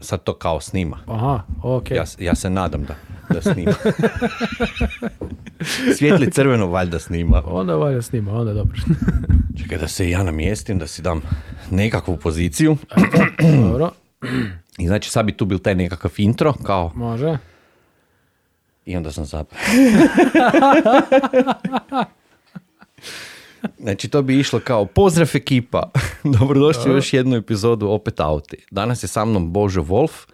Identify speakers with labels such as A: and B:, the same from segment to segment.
A: sad to kao snima.
B: Aha, ok.
A: Ja, ja se nadam da, da snima. Svijetli crveno valjda snima.
B: Onda valja snima, onda dobro.
A: Čekaj da se ja namjestim, da si dam nekakvu poziciju.
B: dobro,
A: I znači sad bi tu bil taj nekakav intro, kao,
B: može.
A: i onda sam zap. Znači to bi išlo kao pozdrav ekipa, dobrodošli u još jednu epizodu opet auti. Danas je sa mnom Božo Wolf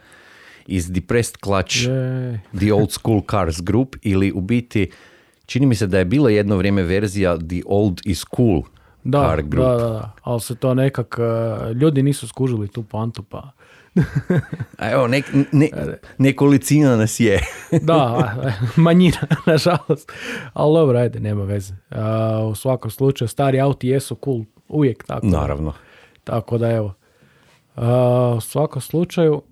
A: iz Depressed Clutch
B: Jej.
A: The Old School Cars Group ili u biti čini mi se da je bila jedno vrijeme verzija The Old is Cool
B: Da,
A: Car
B: da,
A: Group.
B: da, da, ali se to nekak, eh, ljudi nisu skužili tu pantu, pa
A: A evo, nek, ne, nekolicina nas je.
B: da, manjina, nažalost. Ali dobro, ajde, nema veze. A, u svakom slučaju, stari auti jesu cool, uvijek tako.
A: Naravno.
B: Tako da evo. A, u svakom slučaju,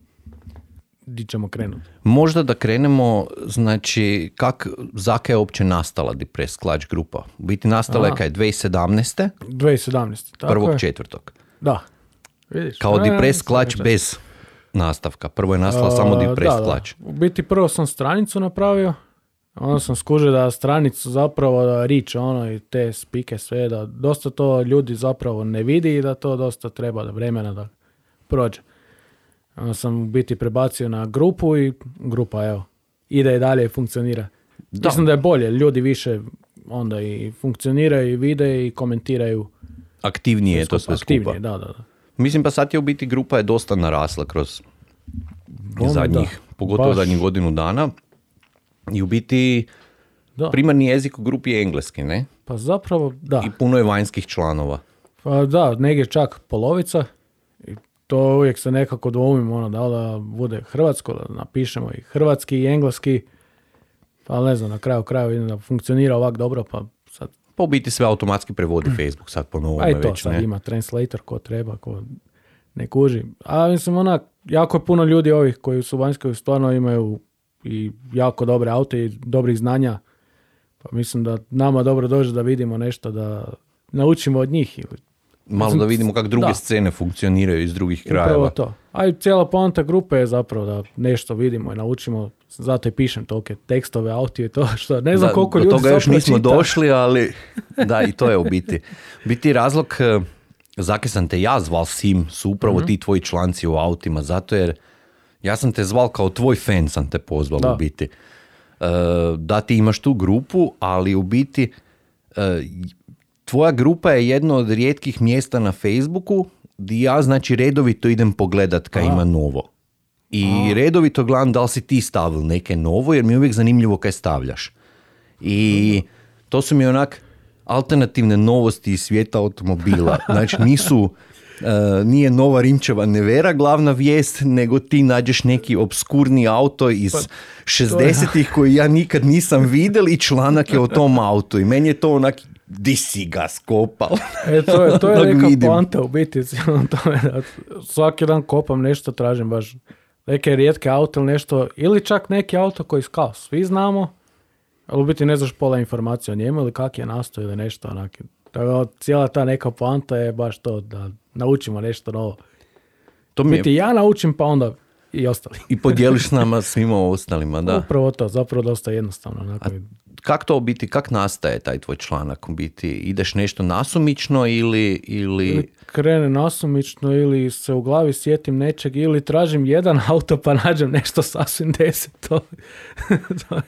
B: di ćemo krenuti?
A: Možda da krenemo, znači, kak Zaka je uopće nastala Depressed Clutch grupa? U biti nastala je
B: Aha.
A: kaj, 2017.
B: 2017. Tako
A: prvog
B: je.
A: četvrtog.
B: Da. Vidiš?
A: Kao
B: a,
A: Depressed Clutch bez nastavka. Prvo je nastala samo
B: A,
A: Depressed
B: da, da.
A: Clutch.
B: U biti prvo sam stranicu napravio, onda sam skužio da stranicu zapravo da rič ono i te spike sve, da dosta to ljudi zapravo ne vidi i da to dosta treba da vremena da prođe. Onda sam u biti prebacio na grupu i grupa evo, ide i dalje i funkcionira.
A: Da.
B: Mislim da je bolje, ljudi više onda i funkcioniraju i vide i komentiraju
A: Aktivnije je to sve skupa.
B: da, da, da.
A: Mislim pa sad je u biti grupa je dosta narasla kroz
B: Onda
A: zadnjih,
B: da.
A: pogotovo
B: Baš.
A: zadnjih godinu dana. I u biti
B: Da.
A: primarni jezik u grupi je engleski, ne?
B: Pa zapravo, da.
A: I puno je vanjskih članova.
B: Pa da, negdje čak polovica. I to uvijek se nekako dvoumimo, ono, da da bude hrvatsko, da napišemo i hrvatski i engleski. Pa ne znam, na kraju kraju vidim da funkcionira ovak dobro, pa sad,
A: Pa u biti sve automatski prevodi Facebook sad po
B: a
A: novome
B: i to
A: već,
B: sad
A: ne?
B: ima translator ko treba, ko ne kuži. A mislim, onak, jako je puno ljudi ovih koji su vanjski stvarno imaju i jako dobre aute i dobrih znanja. Pa mislim da nama dobro dođe da vidimo nešto, da naučimo od njih ili
A: Malo da vidimo kako druge
B: Da.
A: scene funkcioniraju iz drugih
B: Upravo
A: krajeva.
B: to. A i cijela poanta grupe je zapravo da nešto vidimo i naučimo. Zato i pišem tolike tekstove, auti i to što ne znam
A: Da,
B: koliko
A: do
B: ljudi
A: toga još nismo
B: čita.
A: došli, ali da, i to je u biti. Biti razlog, eh, zake sam te ja zval Sim, su upravo
B: Mhm.
A: ti tvoji članci u autima, zato jer ja sam te zval kao tvoj fan sam te pozval
B: Da.
A: u biti. Eh, da ti imaš tu grupu, ali u biti eh, tvoja grupa je jedno od rijetkih mjesta na Facebooku gdje ja znači redovito idem pogledat kad ima novo. I redovito gledam da li si ti stavil neke novo, jer mi je uvijek zanimljivo kaj stavljaš. I to su mi onak alternativne novosti iz svijeta automobila. Znači nisu, e, nije nova Rimčeva nevera glavna vijest, nego ti nađeš neki obskurni auto iz 60-ih koji ja nikad nisam vidjel i članak je o tom autu. I meni je to onak, di si ga skopal?
B: E, to je, to je neka
A: vidim.
B: poanta u biti. svaki dan kopam nešto, tražim baš neke rijetke aute ili nešto, ili čak neki auto koji kao svi znamo, ali u biti ne znaš pola informacija o njemu ili kak je nastao ili nešto onak. Tako cijela ta neka poanta je baš to da naučimo nešto novo.
A: To mi je,
B: biti ja naučim pa onda i ostali.
A: I podijeliš s nama svima ostalima, da.
B: Upravo to, zapravo dosta jednostavno. Onako.
A: Kak to biti, kak nastaje taj tvoj članak u biti? Ideš nešto nasumično ili, ili...
B: Ili krene nasumično ili se u glavi sjetim nečeg ili tražim jedan auto pa nađem nešto sasvim deseto. To je-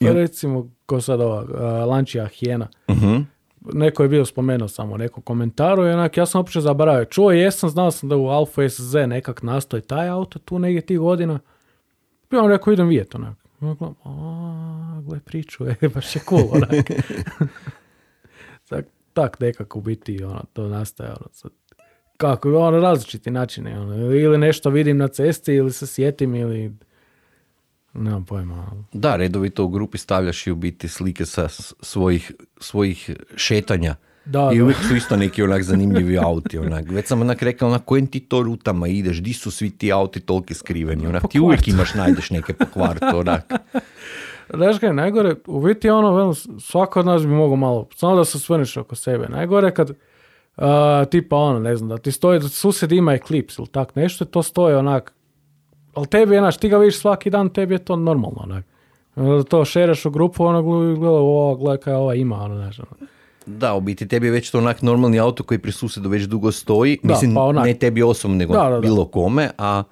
B: pa recimo, ko sad ova, a, Lancia Hijena.
A: Mhm.
B: Neko je bio spomenuo samo neko komentaru i onak, ja sam uopće zaboravio. Čuo jesam, znao sam da u Alfa SZ nekak nastoji taj auto tu negdje tih godina. I on rekao, idem vidjeti onak. Gledam, a, gle priču, e, baš je cool, onak. tak, tak nekako u biti ono, to nastaje. Ono. Kako, ono, različiti načini. Ono. Ili nešto vidim na cesti, ili se sjetim, ili... Nemam pojma.
A: Da, redovito u grupi stavljaš i u biti slike sa svojih, svojih šetanja.
B: Da,
A: I uvijek su isto neki onak zanimljivi auti. Onak. Već sam onak rekao, onak, kojim ti to rutama ideš, di su svi ti auti toliki skriveni. Onak,
B: Po
A: ti uvijek imaš, najdeš neke po kvartu. Onak.
B: Znaš kaj najgore? U biti ono, svako od nas bi mogao malo, samo da se osvrneš oko sebe. Najgore kad, a, tipa ono, ne znam, da ti stoji, da susjed ima Eclipse ili tak nešto, to stoji onak ali tebi je, znaš, ti ga vidiš svaki dan, tebi je to normalno, onak. To šereš u grupu, ono gleda, o, gledaj kaj ova ima, ono, znaš, ono.
A: Da, u biti tebi je već to onak normalni auto koji pri susjedu već dugo stoji.
B: Da,
A: Mislim,
B: pa onak-
A: ne tebi osobno, nego
B: Da, da, da.
A: bilo kome, a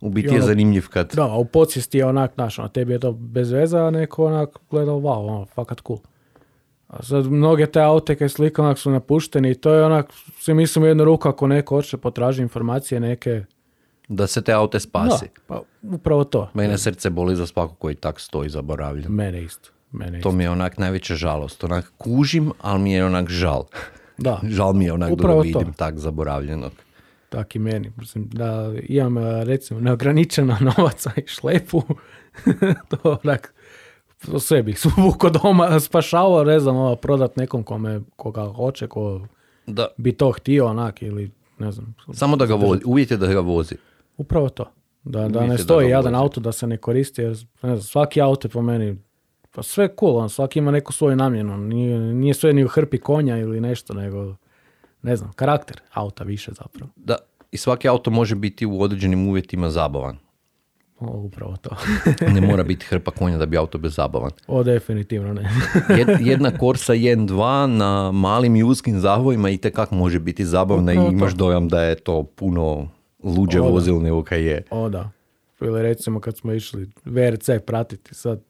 A: u biti
B: I
A: je
B: ono-
A: zanimljiv kad...
B: Da, a u podsvijesti je onak, znaš, ono, tebi je to bez veza, a neko onak gleda, wow, ono, fakat cool. A sad mnoge te aute kaj slika onak su napušteni i to je onak, svi mislim u jednu ruku ako neko hoće potraži informacije neke.
A: Da se te aute spasi.
B: Da, pa upravo to.
A: Mene srce boli za svako koji tak stoji zaboravljen.
B: Mene isto. Mene
A: To
B: isto.
A: mi je onak najveća žalost. Onak kužim, ali mi je onak žal.
B: Da,
A: Žal mi je onak da ga
B: Upravo to.
A: vidim tak zaboravljenog.
B: tak i meni. Mislim, da imam e, recimo neograničeno novaca i šlepu, to onak, to sve bih svuko doma spašavao, ne znam, ovo, prodat nekom kome, koga hoće, ko
A: Da,
B: bi to htio onak ili ne znam.
A: samo da ga vozi. Uvjet je da ga vozi.
B: Upravo to. Da, da ne
A: da
B: stoji jadan
A: vozi.
B: auto da se ne koristi jer ne znam, svaki auto je po meni pa sve cool, on, svaki ima neku svoju namjenu. Nije, nije sve ni u hrpi konja ili nešto, nego ne znam, karakter auta više zapravo.
A: Da, i svaki auto može biti u određenim uvjetima zabavan.
B: O, upravo to.
A: Ne mora biti hrpa konja da bi auto bio zabavan.
B: o, definitivno ne.
A: Jed- jedna Corsa 1.2 na malim i uskim zavojima i tekak može biti zabavna
B: Upravo
A: i imaš
B: to.
A: dojam da je to puno luđe
B: O, da.
A: vozilo nego kaj je.
B: o da. Ili recimo kad smo išli VRC pratiti sad.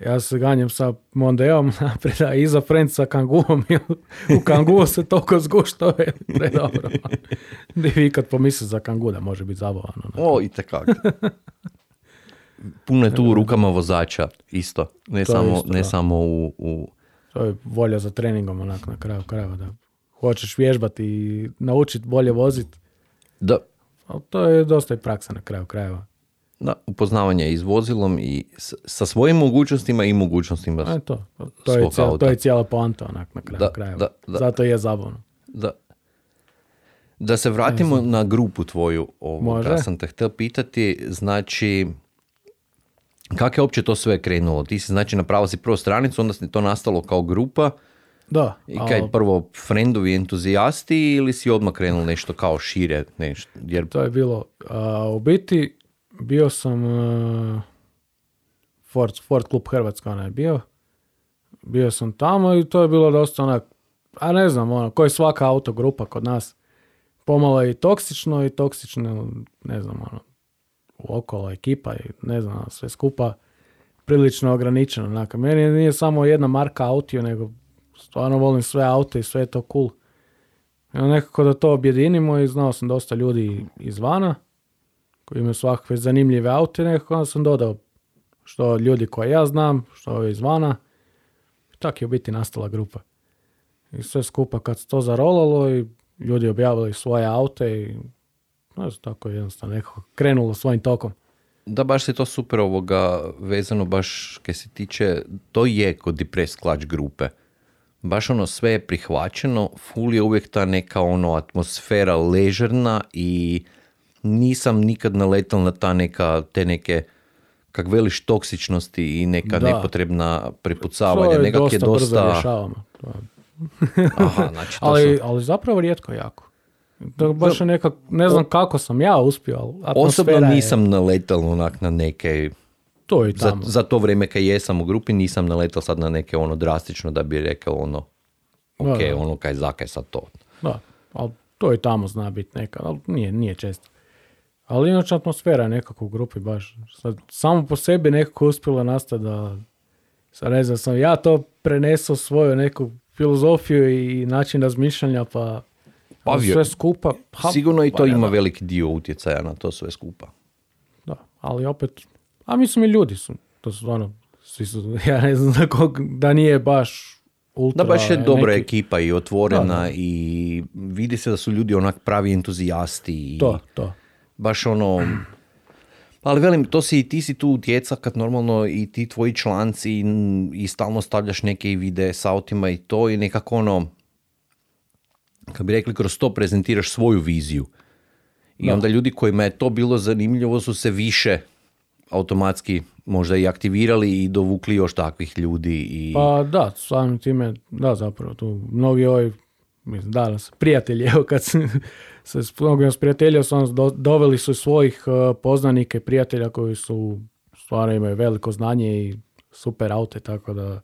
B: Ja se ganjam sa Mondeom naprijed, a iza friend sa kanguom. i U kangu se toliko zgušto je predobro. Di vi kad pomisli za kangu da može biti zabavano.
A: O, i tekak. Puno je tu u rukama vozača, isto. Ne
B: To
A: samo,
B: isto,
A: ne
B: da.
A: samo u, u...
B: To je volja za treningom onak na kraju krajeva da hoćeš vježbati i naučiti bolje voziti.
A: Da,
B: Ali to je dosta i praksa na kraju krajeva.
A: da, upoznavanje i s vozilom i s- sa svojim mogućnostima i mogućnostima.
B: A to, to, je, cijela, to je cijela poanta onak na kraju
A: Da,
B: krajeva.
A: da, da.
B: Zato je zabavno.
A: Da. Da se vratimo na grupu tvoju, ovoga,
B: Može.
A: sam te htio pitati, znači, kako je uopće to sve krenulo? Ti si znači napravio si prvo stranicu, onda si to nastalo kao grupa
B: Da,
A: i kaj prvo friendovi entuzijasti ili si odmah krenulo nešto kao šire, nešto, jer
B: to je bilo, a, u biti bio sam a, Ford, Ford klub Hrvatska onaj bio, bio sam tamo i to je bilo dosta onak, a ne znam, ono, koji svaka autogrupa kod nas, pomalo je i toksično i toksično, ne znam, ono, okolo ekipa i ne znam, sve skupa prilično ograničeno. Onak, meni nije samo jedna marka autio, nego stvarno volim sve aute i sve je to cool. I nekako da to objedinimo i znao sam dosta ljudi izvana koji imaju svakakve zanimljive aute, nekako onda sam dodao što ljudi koje ja znam, što ovi izvana. I tako je u biti nastala grupa. I sve skupa kad se to zarolalo i ljudi objavili svoje aute i ne znam, tako je jednostavno nekako krenulo svojim tokom.
A: da baš se to super ovoga vezano baš kaj se tiče, to je kod Depressed Clutch grupe. Baš ono sve je prihvaćeno, full je uvijek ta neka ono atmosfera ležerna i nisam nikad naletel na ta neka, te neke kak veliš toksičnosti i neka
B: Da.
A: nepotrebna prepucavanja.
B: Je
A: Nekak je
B: dosta brzo
A: dosta...
B: je-
A: Aha, znači to
B: ali,
A: su-
B: ali zapravo rijetko jako. Da baš je nekak, ne znam kako sam ja uspio, ali
A: Osobno
B: atmosfera je-
A: nisam naletel onak na neke
B: to je
A: za,
B: tamo.
A: za to vrijeme kad jesam u grupi nisam naletel sad na neke ono drastično da bi rekao ono ok,
B: Da, da.
A: ono kaj zakaj sad to.
B: Da, ali to i tamo zna biti neka, ali nije, nije često. Ali inače atmosfera je nekako u grupi baš. Sad, samo po sebi nekako uspjelo nastati da sad ne znam, sam ja to prenesao svoju neku filozofiju i način razmišljanja pa,
A: Pa
B: sve skupa. pa-
A: Sigurno i
B: pa
A: to
B: ne,
A: ima veliki dio utjecaja na to sve skupa.
B: Da, ali opet, a mislim i ljudi su, to su ono, svi su, ja ne znam za kog, da nije baš ultra
A: Da baš je dobra
B: neki-
A: ekipa i otvorena
B: Da, da.
A: i vidi se da su ljudi onak pravi entuzijasti i
B: To, to.
A: baš ono ali velim, to si i ti si tu djeca kad normalno i ti tvoji članci i, i stalno stavljaš neke i videe s autima i to i nekako ono, kad bi rekli, kroz to prezentiraš svoju viziju. I
B: Da.
A: onda ljudi kojima je to bilo zanimljivo su se više automatski možda i aktivirali i dovukli još takvih ljudi. I...
B: Pa da, samim time, da zapravo, tu mnogi ovi mislim, danas, prijatelji, evo kad se, se s mnogima sprijateljio sam, do- doveli su svojih uh, poznanike, prijatelja koji su, stvarno imaju veliko znanje i super aute, tako da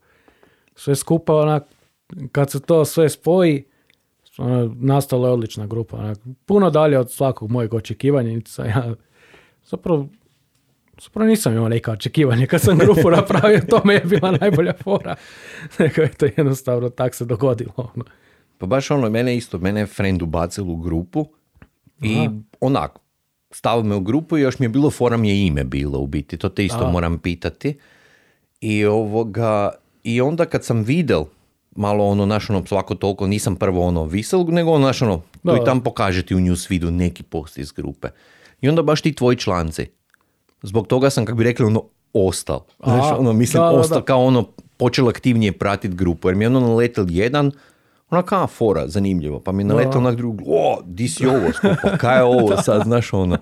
B: sve skupa, onak, kad se to sve spoji, ono, nastala je odlična grupa, onak, puno dalje od svakog mojeg očekivanja, ja, zapravo, zapravo nisam imao neka očekivanja kad sam grupu napravio, to me je bila najbolja fora, nego je to jednostavno tak se dogodilo, ono.
A: Pa baš ono, mene isto, mene je friend ubacil u grupu i
B: Aha.
A: onak, stavio me u grupu i još mi je bilo fora mi je ime bilo u biti, to te isto
B: A.
A: moram pitati. I ovoga, i onda kad sam videl malo ono, naš ono, svako toliko, nisam prvo ono visel, nego ono, naš ono, tu i tam pokaže ti u newsfeedu neki post iz grupe. I onda baš ti tvoji članci. Zbog toga sam, kako bi rekli, ono, ostal. Znaš,
B: A,
A: ono, mislim,
B: da, da,
A: ostal
B: da.
A: kao ono, počeo aktivnije pratiti grupu, jer mi je ono naletel jedan, onak kao fora, zanimljivo, pa mi je naletel onak drugi, o, di si ovo skupa, kaj je ovo sad, znaš ono.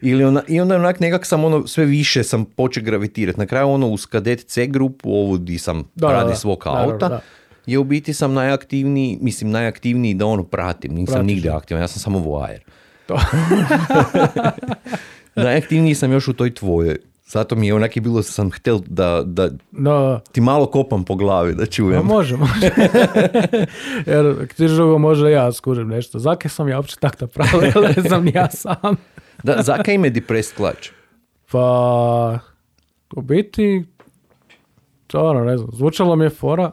A: Ili ona, I onda onak nekak sam ono, sve više sam počeo gravitirati. Na kraju ono uz kadet C grupu, ovu di sam radi
B: da.
A: svog auta, je u biti sam najaktivniji, mislim najaktivniji da ono pratim, nisam
B: Pratiš,
A: nigdje aktivan, ja sam samo voajer.
B: To.
A: Najaktivniji sam još u toj tvojoj. Zato mi je onak je bilo da sam htjel da, da
B: No,
A: ti malo kopam po glavi da čujem.
B: može, može. Jer ti drugo možda ja skužim nešto. Zake sam ja uopće tak napravio, ne znam ja sam.
A: Da, zaka ime depressed klač?
B: Pa, u biti, stvarno ne znam, zvučalo mi je fora,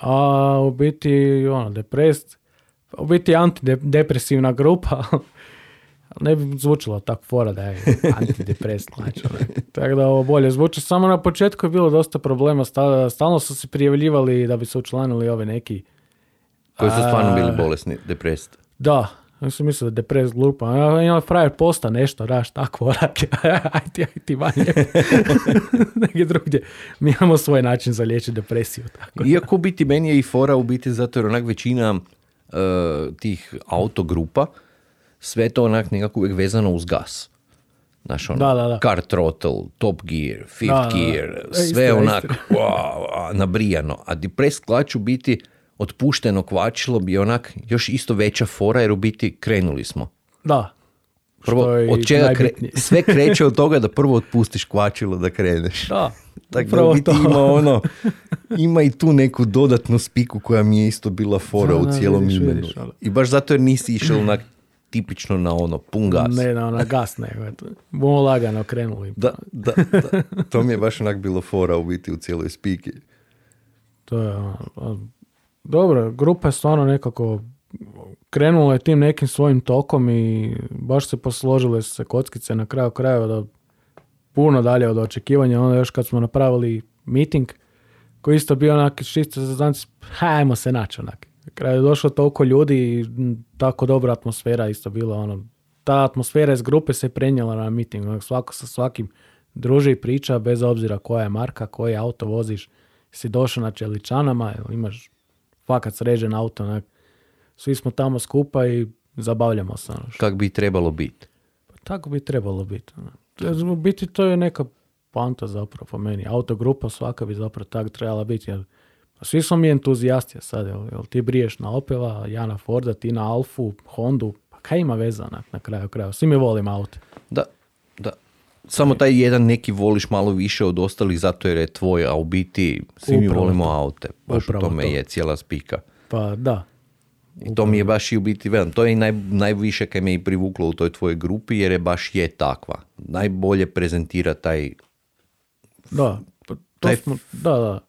B: a u biti, ono, deprest, u biti antidepresivna grupa, ne bi zvučalo tak fora da je antidepres, znači, tako da ovo bolje zvuči. Samo na početku je bilo dosta problema, sta- stalno su se prijavljivali da bi se učlanili ove neki
A: Koji su stvarno bili bolesni, depressed.
B: Da, ja sam mislio da je depres glupa. Ja, ja frajer posta nešto, raš, tako, onak, aj ti, aj ti lijepo. Negdje drugdje. Mi imamo svoj način za liječiti depresiju. Tako.
A: Iako u biti meni je i fora u biti zato jer onak većina e, tih autogrupa sve to onak nekako uvijek vezano uz gas. Znaš, ono,
B: Da, da, da.
A: car throttle, top gear, fifth
B: Da, da, da.
A: gear,
B: E,
A: sve
B: istina,
A: onak
B: istina.
A: wow, wow, nabrijano. A depressed klač u biti otpušteno kvačilo bi onak još isto veća fora jer u biti krenuli smo.
B: Da.
A: Prvo, od čega kre- sve kreće od toga da prvo otpustiš kvačilo da kreneš.
B: Da,
A: Tako da u biti
B: to.
A: ima ono, ima i tu neku dodatnu spiku koja mi je isto bila fora
B: Da,
A: u
B: da,
A: cijelom
B: vidiš,
A: imenu.
B: vidiš, ali-
A: I baš zato jer nisi išao onak tipično na ono, pun gas.
B: Ne, na, na gas, nego. eto. Bomo lagano krenuli.
A: Da, da, da. To mi je baš onak bilo fora u biti u cijeloj spiki.
B: To je, ono, dobro, grupa je stvarno nekako krenula je tim nekim svojim tokom i baš se posložile se kockice na kraju krajeva da puno dalje od očekivanja. Onda još kad smo napravili meeting, koji isto bio onak čisto za dan, hajmo se naći onak. Na kraju je došlo toliko ljudi i tako dobra atmosfera isto bila. Ono, ta atmosfera iz grupe se prenijela na meeting. Onak, svako sa svakim druži i priča bez obzira koja je marka, koji auto voziš. Si došao na Čeličanama, imaš fakat sređen auto, onak. Svi smo tamo skupa i zabavljamo se. Ono.
A: Kak bi trebalo biti.
B: Tako bi trebalo biti. ono. U biti to je neka panta zapravo po meni. Autogrupa svaka bi zapravo tak trebala biti. Jer svi smo mi entuzijasti sad. Jel, jel ti briješ na Opela, ja na Forda, ti na Alfu, Hondu. Pa kaj ima veza na, na kraju krajeva? Svi mi volimo aute.
A: Da, da. Samo taj jedan neki voliš malo više od ostalih zato jer je tvoj, a u biti svi mi volimo
B: to.
A: aute. Baš
B: Upravo
A: u tome
B: to.
A: je cijela spika.
B: Pa da.
A: I to mi je baš i u biti, velim, to je naj, najviše kaj me i privuklo u toj tvojoj grupi jer je baš je takva. Najbolje prezentira taj,
B: Da. Pa to
A: Taj-
B: smo, da, da.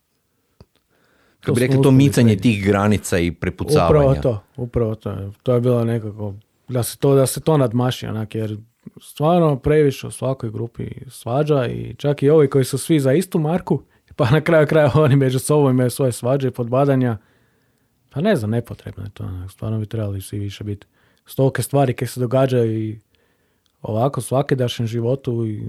A: Kako bi rekli, to micanje tih granica i prepucavanja.
B: Upravo to, upravo to. To je bilo nekako, da se to, da se to nadmaši, onak, jer stvarno previše u svakoj grupi svađa i čak i ovi koji su svi za istu marku, pa na kraju kraja oni među sobom imaju svoje svađe i podbadanja. Pa ne znam, nepotrebno je to. onak, Stvarno bi trebali svi više biti. Stolke stvari koje se događaju i ovako svakidašnjem životu i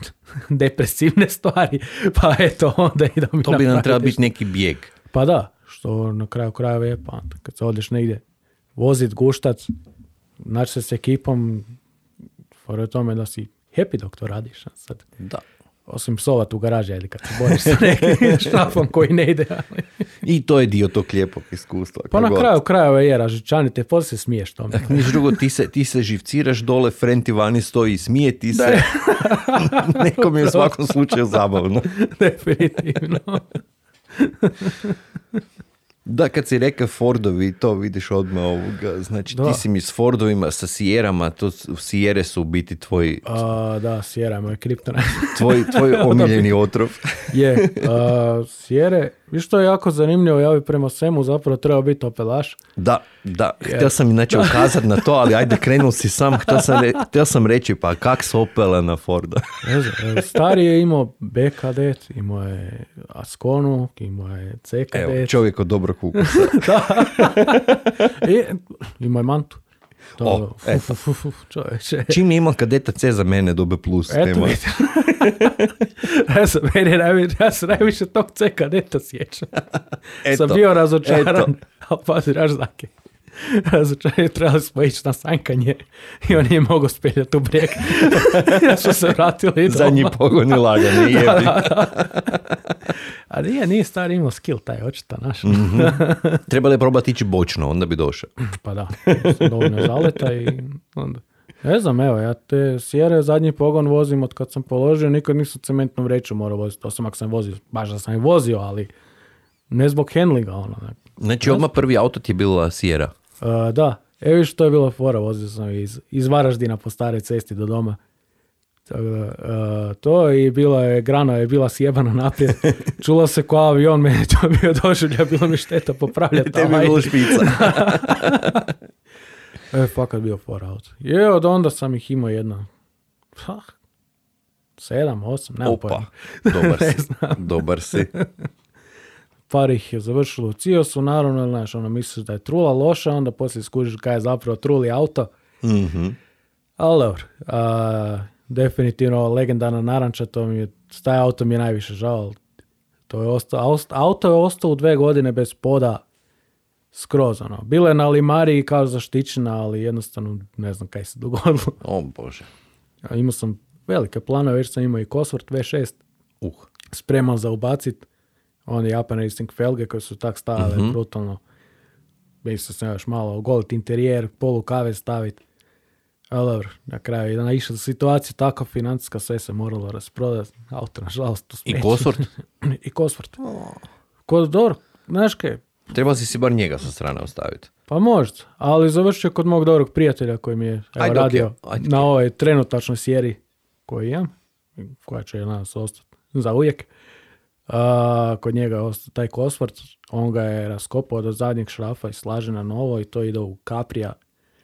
B: depresivne stvari, pa eto, onda idemo
A: To bi nam trebao biti neki bijeg.
B: Pa da, što na kraju krajeva je pa kad se odeš negdje vozit guštac, naći se s ekipom, u tome da si happy dok to radiš. Sad,
A: Da.
B: Osim psovat u garaži ili kad se boriš sa nekim štafom koji ne ide.
A: I to je dio tog lijepog iskustva.
B: Pa na
A: god.
B: kraju krajeva je ražičani te, poslije se smiješ tome.
A: Niš drugo, ti se, ti se živciraš dole, friend ti vani stoji i smije ti se. Nekom je u svakom slučaju zabavno.
B: Definitivno.
A: Da, kad si rekao Fordovi, to vidiš odmah ovoga. Znači,
B: Da.
A: ti si mi s Fordovima, sa Sijerama, to Sijere su u biti tvoj,
B: A, da, Sierra je moj kriptonaj.
A: tvoj, tvoj omiljeni otrov.
B: je, a, Sierra, viš što je jako zanimljivo, ja bi prema svemu zapravo trebao biti opelaš.
A: Da, da, htio sam inače ukazati na to, ali ajde krenul si sam, htio sam, re- htio sam reći, pa kak se opela na Forda?
B: Evo, stari je imao B kadet, imao je Asconu, imao je C
A: Evo,
B: kadet.
A: čovjek od dobrog ukusa.
B: I, imao je mantu. To,
A: O, eto.
B: fu, fu, čovječe.
A: Čim je imam kadeta C za mene, dobe plus.
B: Eto,
A: nema.
B: ja, sam, meni najviše, ja se najviše tog C kadeta sjećam. Sam bio razočaran.
A: eto.
B: Ali pazi, znaš zake. Trebali smo ići na sankanje i on nije mogao speljati u brijeg. ja smo se vratili doma.
A: Zadnji pogon je lagani, jebi.
B: A nije, nije stari imao skill taj, očito naš.
A: Mhm. Trebali je probati ići bočno, onda bi došao.
B: Pa da, dovoljno zaleta i onda... Ne znam, evo, ja te sjere zadnji pogon vozim od kad sam položio, nikad nisam cementnu vreću morao voziti, osim ako sam vozio, baš da sam je vozio, ali ne zbog handlinga, ono. ne.
A: Znači, odmah prvi auto ti je bila Sierra.
B: E, da, evo viš što je bila fora, vozio sam iz, iz Varaždina po staroj cesti do doma. Tako da, e, to i bila je, grana je bila sjebana naprijed. Čulo se ko avion, meni je to bio doživlja, bilo mi šteta popravljati.
A: Tebi je bilo špica.
B: E, fakat bio for auto. Je, od onda sam ih imao jedno, ha, sedam, osam, nemam
A: Opa, dobar si. Dobar si.
B: Par ih je završilo u Ciosu, naravno, znaš, ono, misliš da je trula loša, onda poslije skužiš kaj je zapravo truli auto.
A: Mhm.
B: Ali dobro, a, definitivno legendarna naranča, to mi je, taj auto mi je najviše žao. To je ostao, auto je ostao u dve godine bez poda skroz, ono. Bilo je na limariji kao zaštićena, ali jednostavno ne znam kaj se dogodilo.
A: O Bože.
B: Imao sam velike planove, već sam imao i Cosworth V6
A: Uh.
B: spreman za ubacit. On je Japan Racing felge koje su tak stavile
A: Mhm.
B: brutalno. Mislio sam još malo ogolit interijer, polu kave staviti. Ali dobro, na kraju je naišla situacija tako financijska, sve se moralo rasprodati. Auto, nažalost, u
A: I
B: smeću.
A: Cosworth?
B: I Cosworth. Kod, dobro, znaš kaj,
A: Trebao si si bar njega sa strane ostaviti.
B: pa možda, ali završio kod mog dobrog prijatelja koji mi je evo,
A: Ajde,
B: radio
A: ajde,
B: na ovoj trenutačnoj sjeri koju imam, koja će nas ostati za uvijek. A, kod njega taj kosvrt, on ga je raskopao do zadnjeg šrafa i slaže na novo i to ide u kaprija.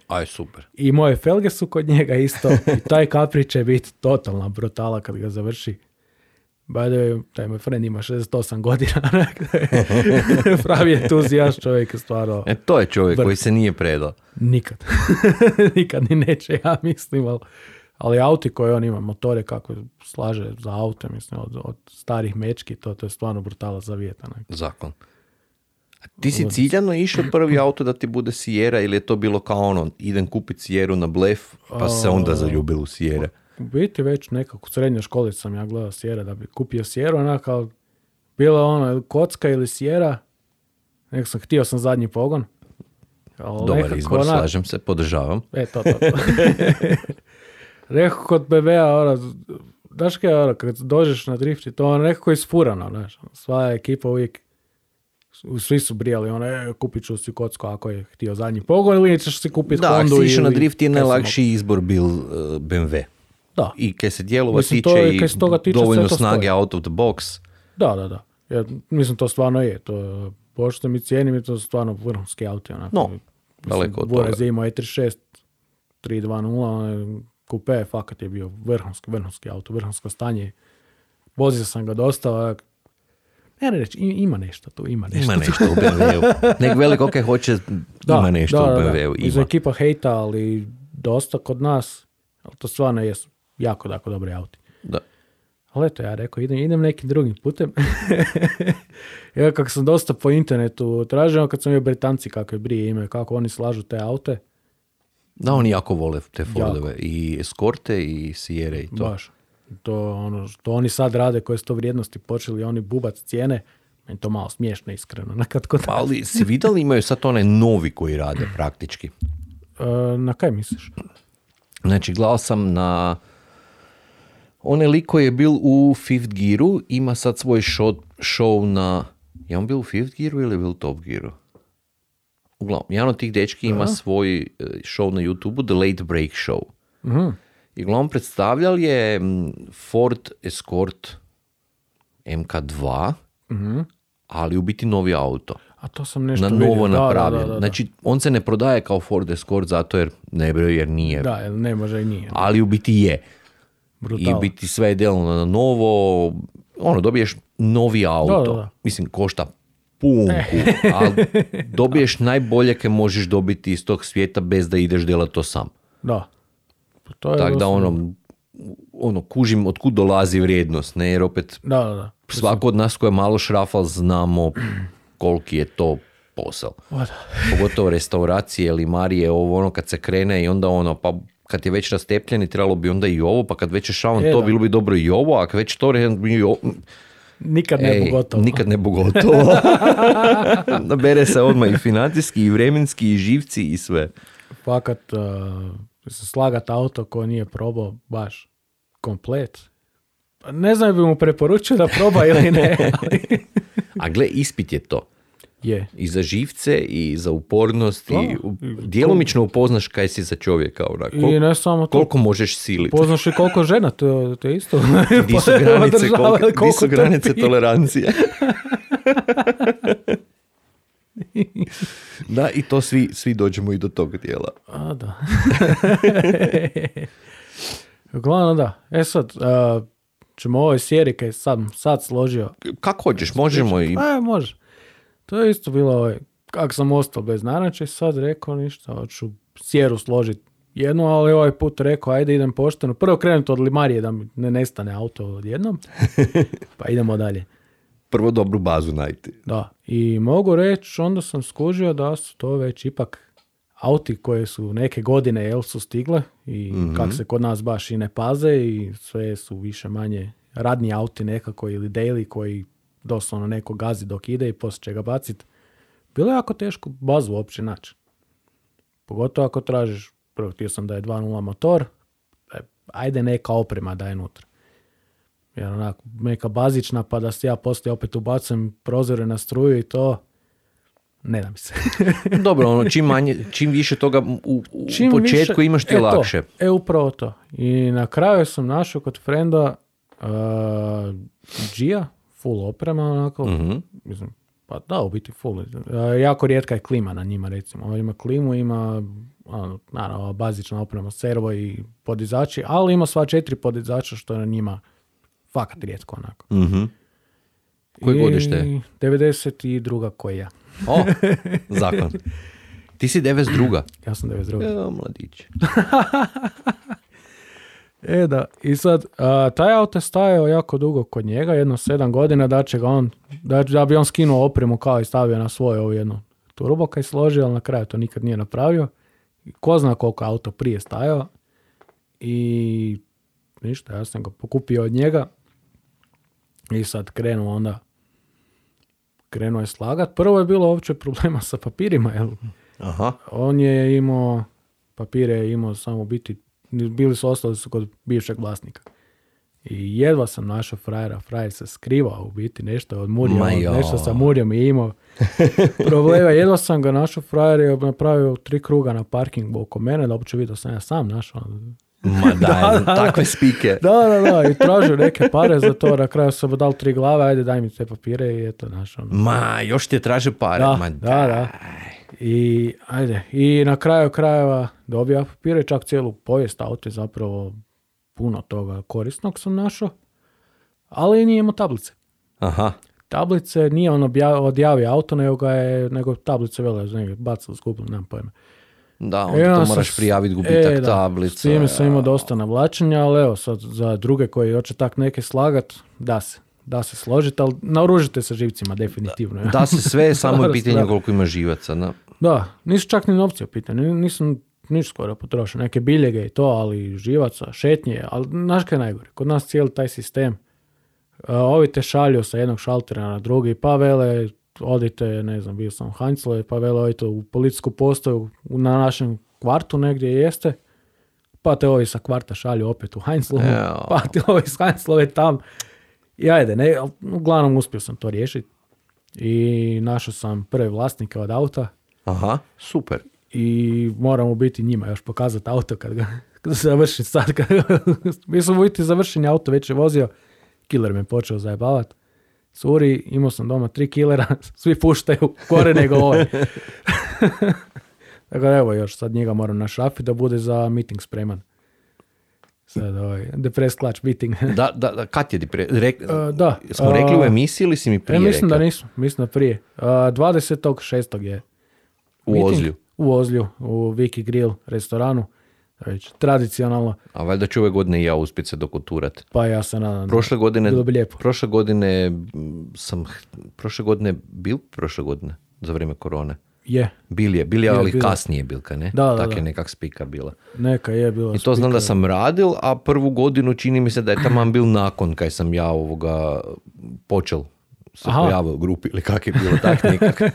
A: Aj, super.
B: I moje felge su kod njega isto i taj kapri će biti totalna brutala kad ga završi. By the way, taj moj friend ima 68 godina. Pravi entuzijast čovjek je stvarno
A: E, to je čovjek koji se nije predao.
B: nikad. nikad ni neće, ja mislim. Ali, ali auti koje on ima, motore kako slaže za aute, mislim, od, od starih mečki, to, to je stvarno brutala za vjetan.
A: Zakon. A ti si ciljano išao prvi auto da ti bude Sierra ili je to bilo kao ono, idem kupiti Sieru na blef, pa se onda zaljubil u Sierra?
B: U biti već nekako u srednjoj školi sam ja gledao sjera da bi kupio sjeru, onako, ali bila ono kocka ili sjera, nek sam htio sam zadnji pogon.
A: Dobar izbor, slažem se, podržavam.
B: E, to, to, to. Rekao kod BB-a, ono, znaš kaj, ono, kad dođeš na drift i to ono nekako isfurano, znaš, ono, sva ekipa uvijek, svi su brijali, ono, e, kupit ću si kocku ako je htio zadnji pogon ili ćeš si kupiti
A: Da,
B: Hondu
A: si išao na
B: ili
A: drift je najlakši izbor bil uh, BMW.
B: Da.
A: I kaj se dijelova
B: Mislim, to
A: tiče
B: je-
A: i
B: toga tiče,
A: dovoljno
B: to
A: snage
B: stoji.
A: out of the box.
B: Da, da, da. Ja, mislim, to stvarno je. To, pošto mi cijenim to su stvarno vrhunski auto. Onako.
A: No, daleko od toga.
B: Buraz je imao E36 320, onaj kupe, fakat je bio vrhunski, vrhunski auto, vrhunsko stanje. Vozio sam ga dosta, ne, ne reći, ima nešto tu, ima nešto.
A: Ima nešto u BMW-u. Nek velik ok hoće, ima nešto u BMW-u.
B: Iz ekipa hejta, ali dosta kod nas, ali to stvarno jesu jako, jako dobri auti.
A: Da.
B: Ali eto, ja rekao, idem, idem nekim drugim putem. ja kako sam dosta po internetu tražio, kad sam bio Britanci kakve brije imaju, kako oni slažu te aute,
A: Da, oni jako vole te Fordove. I Escorte i Sierra i to.
B: baš. To ono što oni sad rade, koje su to vrijednosti počeli oni bubac cijene, meni to malo smiješno iskreno. Nekad kod,
A: Pa ali si vidjeli imaju sad onaj novi koji rade praktički.
B: E, na kaj misliš?
A: Znači, gledao sam na... Onaj lik koji je bil u Fifth Gearu ima sad svoj show, show na... Je on bil u Fifth Gearu ili je bil u Top Gearu? Uglavnom, jedan od tih dečki ima svoj e, show na YouTube, The Late Break Show.
B: Mhm.
A: I uglavnom predstavljal je Ford Escort MK2,
B: Mhm.
A: ali u biti novi auto.
B: A to sam nešto
A: Na
B: vidio.
A: novo
B: Da, da,
A: napravljen.
B: Da, da, da.
A: Znači, on se ne prodaje kao Ford Escort zato jer ne bre, jer nije.
B: Da, jer ne može i nije.
A: Ali u biti je. I
B: Brutal.
A: u biti sve je delano na novo. Ono, dobiješ novi auto.
B: Da, da, da.
A: Mislim, košta punku, ali dobiješ najbolje ke možeš dobiti iz tog svijeta bez da ideš delati to sam.
B: Da. To je
A: Tako da ono, ono, kužim od kud dolazi vrijednost, ne, jer opet
B: Da, da, da.
A: svako od nas ko je malo šrafal znamo koliki je to posao. Pogotovo restauracije, limarije, ovo ono kad se krene i onda ono, pa kad je već rastepljeni, trebalo bi onda i ovo, pa kad već je šavan
B: E,
A: to,
B: da.
A: bilo bi dobro i ovo, a kad već to i
B: Nikad ne
A: Ej,
B: gotovo.
A: Nikad ne gotovo. Nabere se odmah i financijski, i vremenski, i živci, i sve.
B: Fakat, uh, slagat auto ko nije probao baš komplet. Pa Ne znam bi mu preporučio da proba ili ne, ali
A: A gle, ispit je to.
B: Je.
A: I za živce, i za upornost, i
B: Da.
A: u- djelomično upoznaš kaj si za čovjeka. Onak.
B: I
A: Kol-
B: ne samo to,
A: koliko možeš siliti.
B: poznaš i koliko žena, to, to je isto.
A: Di su granice,
B: Održava
A: kolike- di
B: koliko
A: su granice tolerancije? da, i to svi, svi dođemo i do tog dijela.
B: A, da. Uglavnom da. E sad, uh, ćemo ovoj seriji kaj sam sad složio.
A: Kako hoćeš, možemo i...
B: A, može. To je isto bilo, ovaj, kako sam ostao bez narečja, sad rekao ništa, hoću sjeru složiti jednu, ali ovaj put rekao, ajde idem pošteno. Prvo krenuti od limarije da mi ne nestane auto odjednom, pa idemo dalje.
A: Prvo dobru bazu najti.
B: Da, i mogu reći, onda sam skužio da su to već ipak auti koje su neke godine jel su stigle i kak se kod nas baš i ne paze i sve su više manje radni auti nekako ili daily koji doslovno neko gazi dok ide i poslije će ga bacit. Bilo je jako teško bazu uopće naći. Pogotovo ako tražiš, prvo htio sam da je 2.0 motor, ajde neka oprema da je unutra. Jer onako, neka bazična, pa da se ja poslije opet ubacim prozore na struju i to, ne da mi se.
A: Dobro, ono, čim, manje, čim više toga u, u
B: Čim
A: početku
B: više-
A: imaš ti
B: e, to,
A: lakše.
B: e, upravo to. I na kraju sam našao kod frenda uh, Gia, full oprema, onako,
A: Mhm.
B: mislim, pa da, u biti full. Uh, jako rijetka je klima na njima, recimo. Ovo ima klimu, ima, ono, naravno, bazična oprema, servo i podizači, ali ima sva četiri podizača, što je na njima fakat rijetko, onako.
A: Mhm. Koje
B: I
A: godište?
B: 92. koji ja.
A: O, zakon. Ti si 92.
B: Ja sam 92.
A: Evo, mladić.
B: E da, i sad, a, taj auto je stajao jako dugo kod njega, jedno sedam godina, da će ga on, da, da bi on skinuo opremu kao i stavio na svoje ovu jednu turbo kaj složio, ali na kraju to nikad nije napravio. Ko zna koliko auto prije stajao. I ništa, ja sam ga pokupio od njega. I sad krenuo onda, krenuo je slagat. Prvo je bilo uopće problema sa papirima, jel?
A: Aha.
B: On je imao, papire je imao samo biti, bili su ostali su kod bivšeg vlasnika. I jedva sam našao frajera, frajer se skrivao u biti, nešto on,
A: joj.
B: nešto sa murijom je imao problema. Jedva sam ga našao, frajer je napravio tri kruga na parkingu oko mene, da uopće vidio sam ja sam našao.
A: Ma daj,
B: Da, da,
A: takve spike.
B: Da, da, da, i tražio neke pare za to, na kraju sam dal tri glave, ajde daj mi te papire i eto našao.
A: Ma, još ti je traže pare.
B: Da,
A: Ma
B: da, da. I, ajde, i na kraju krajeva dobio ja papire, čak cijelu povijest auto je zapravo puno toga korisnog sam našao, ali nije imao tablice.
A: Aha.
B: Tablice nije on obja- odjavio auto, nego ga je, nego tablice vele, negdje bacili, skupili, nemam pojma.
A: Da,
B: E,
A: onda to
B: onda
A: moraš
B: sam-
A: prijaviti gubitak
B: e, da,
A: tablica.
B: S time sam imao dosta navlačenja, ali evo sad za druge koji hoće tak neke slagat, da se. Da se složiti, ali naoružite se živcima definitivno. ja.
A: Da se sve, samo je
B: Da,
A: pitanje
B: da.
A: koliko ima živaca. Da.
B: Da, nisu čak ni novci u pitanju. Nisam ništa skoro potrošio. Neke biljege i to, ali živaca, šetnje, ali znaš kaj je najgore? Kod nas cijeli taj sistem, a, ovi te šalju sa jednog šaltera na drugi, pa vele, odite, ne znam, bio sam u pa vele, odite u policijsku postaju na našem kvartu negdje jeste, pa te ovi sa kvarta šalju opet u Heinzlovu, pa te ovi s Heinzlove tam. I ajde, ne, uglavnom uspio sam to riješiti. I našao sam prve vlasnike od auta
A: Aha, super.
B: i moram u biti njima još pokazati auto kad ga kad završi sad. Kad, mi smo biti završeni auto, već je vozio, killer me počeo zajebavati. Curi, imao sam doma tri killera, svi puštaju gore nego ovaj. Tako da evo još, sad njega moram našafiti da bude za meeting spreman. Sad ovaj, the press clutch meeting.
A: Da, da, da, kad je ti pre... Rek...
B: E, da.
A: Smo rekli u
B: e,
A: emisiji ili si mi prije
B: E, mislim da
A: rekao?
B: nismo, mislim da prije. Uh, 26. je
A: U
B: meeting.
A: Ozlju.
B: U Ozlju, u Viki Grill restoranu. Već tradicionalno,
A: A valjda ću ove godine i ja uspjeti se dokuturat.
B: pa ja se nadam. da
A: Prošle godine,
B: Bilo bi lijepo.
A: prošle godine sam, prošle godine, bil prošle godine, za vrijeme korone?
B: Je,
A: Bil je, bil je,
B: Je,
A: ali
B: bilo.
A: kasnije bilka, ne?
B: Da, da,
A: Tak je nekak spika bila.
B: neka je bila.
A: I to znam da
B: spika.
A: sam radil, a prvu godinu čini mi se da je taman bil nakon kaj sam ja ovoga počel se
B: Aha.
A: pojavio u grupi ili kak je bilo, tak nekak.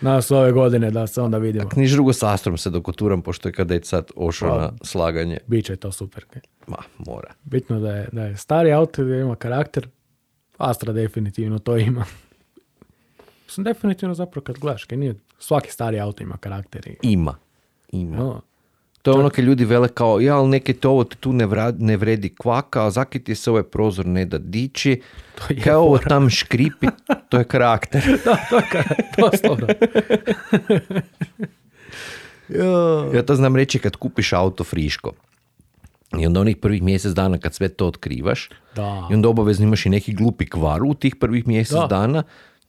B: Nas ove godine da se onda vidimo.
A: Niš drugo s Astrom se dokuturam, pošto je kadet sad ošao
B: Pa.
A: na slaganje.
B: Biće to super.
A: Ma, mora.
B: Bitno da je, da je stari auto, da ima karakter. Astra definitivno to ima. Mislim, definitivno zapravo kad gledaš, kaj nije, svaki stari auto ima karakter. I,
A: Ima. Ima.
B: no,
A: To je ono kad ljudi vele kao, ja, ali neke to ovo tu ne, vra- ne vredi kvaka, a zaki ti se ovaj prozor ne da dići,
B: je
A: kao ovo tam škripi, to je karakter.
B: da, to je karakter.
A: Ja to znam reći kad kupiš auto friško. I onda onih prvih mjesec dana kad sve to otkrivaš,
B: Da.
A: i onda obavezno imaš i neki glupi kvar u tih prvih mjesec
B: Da.
A: dana,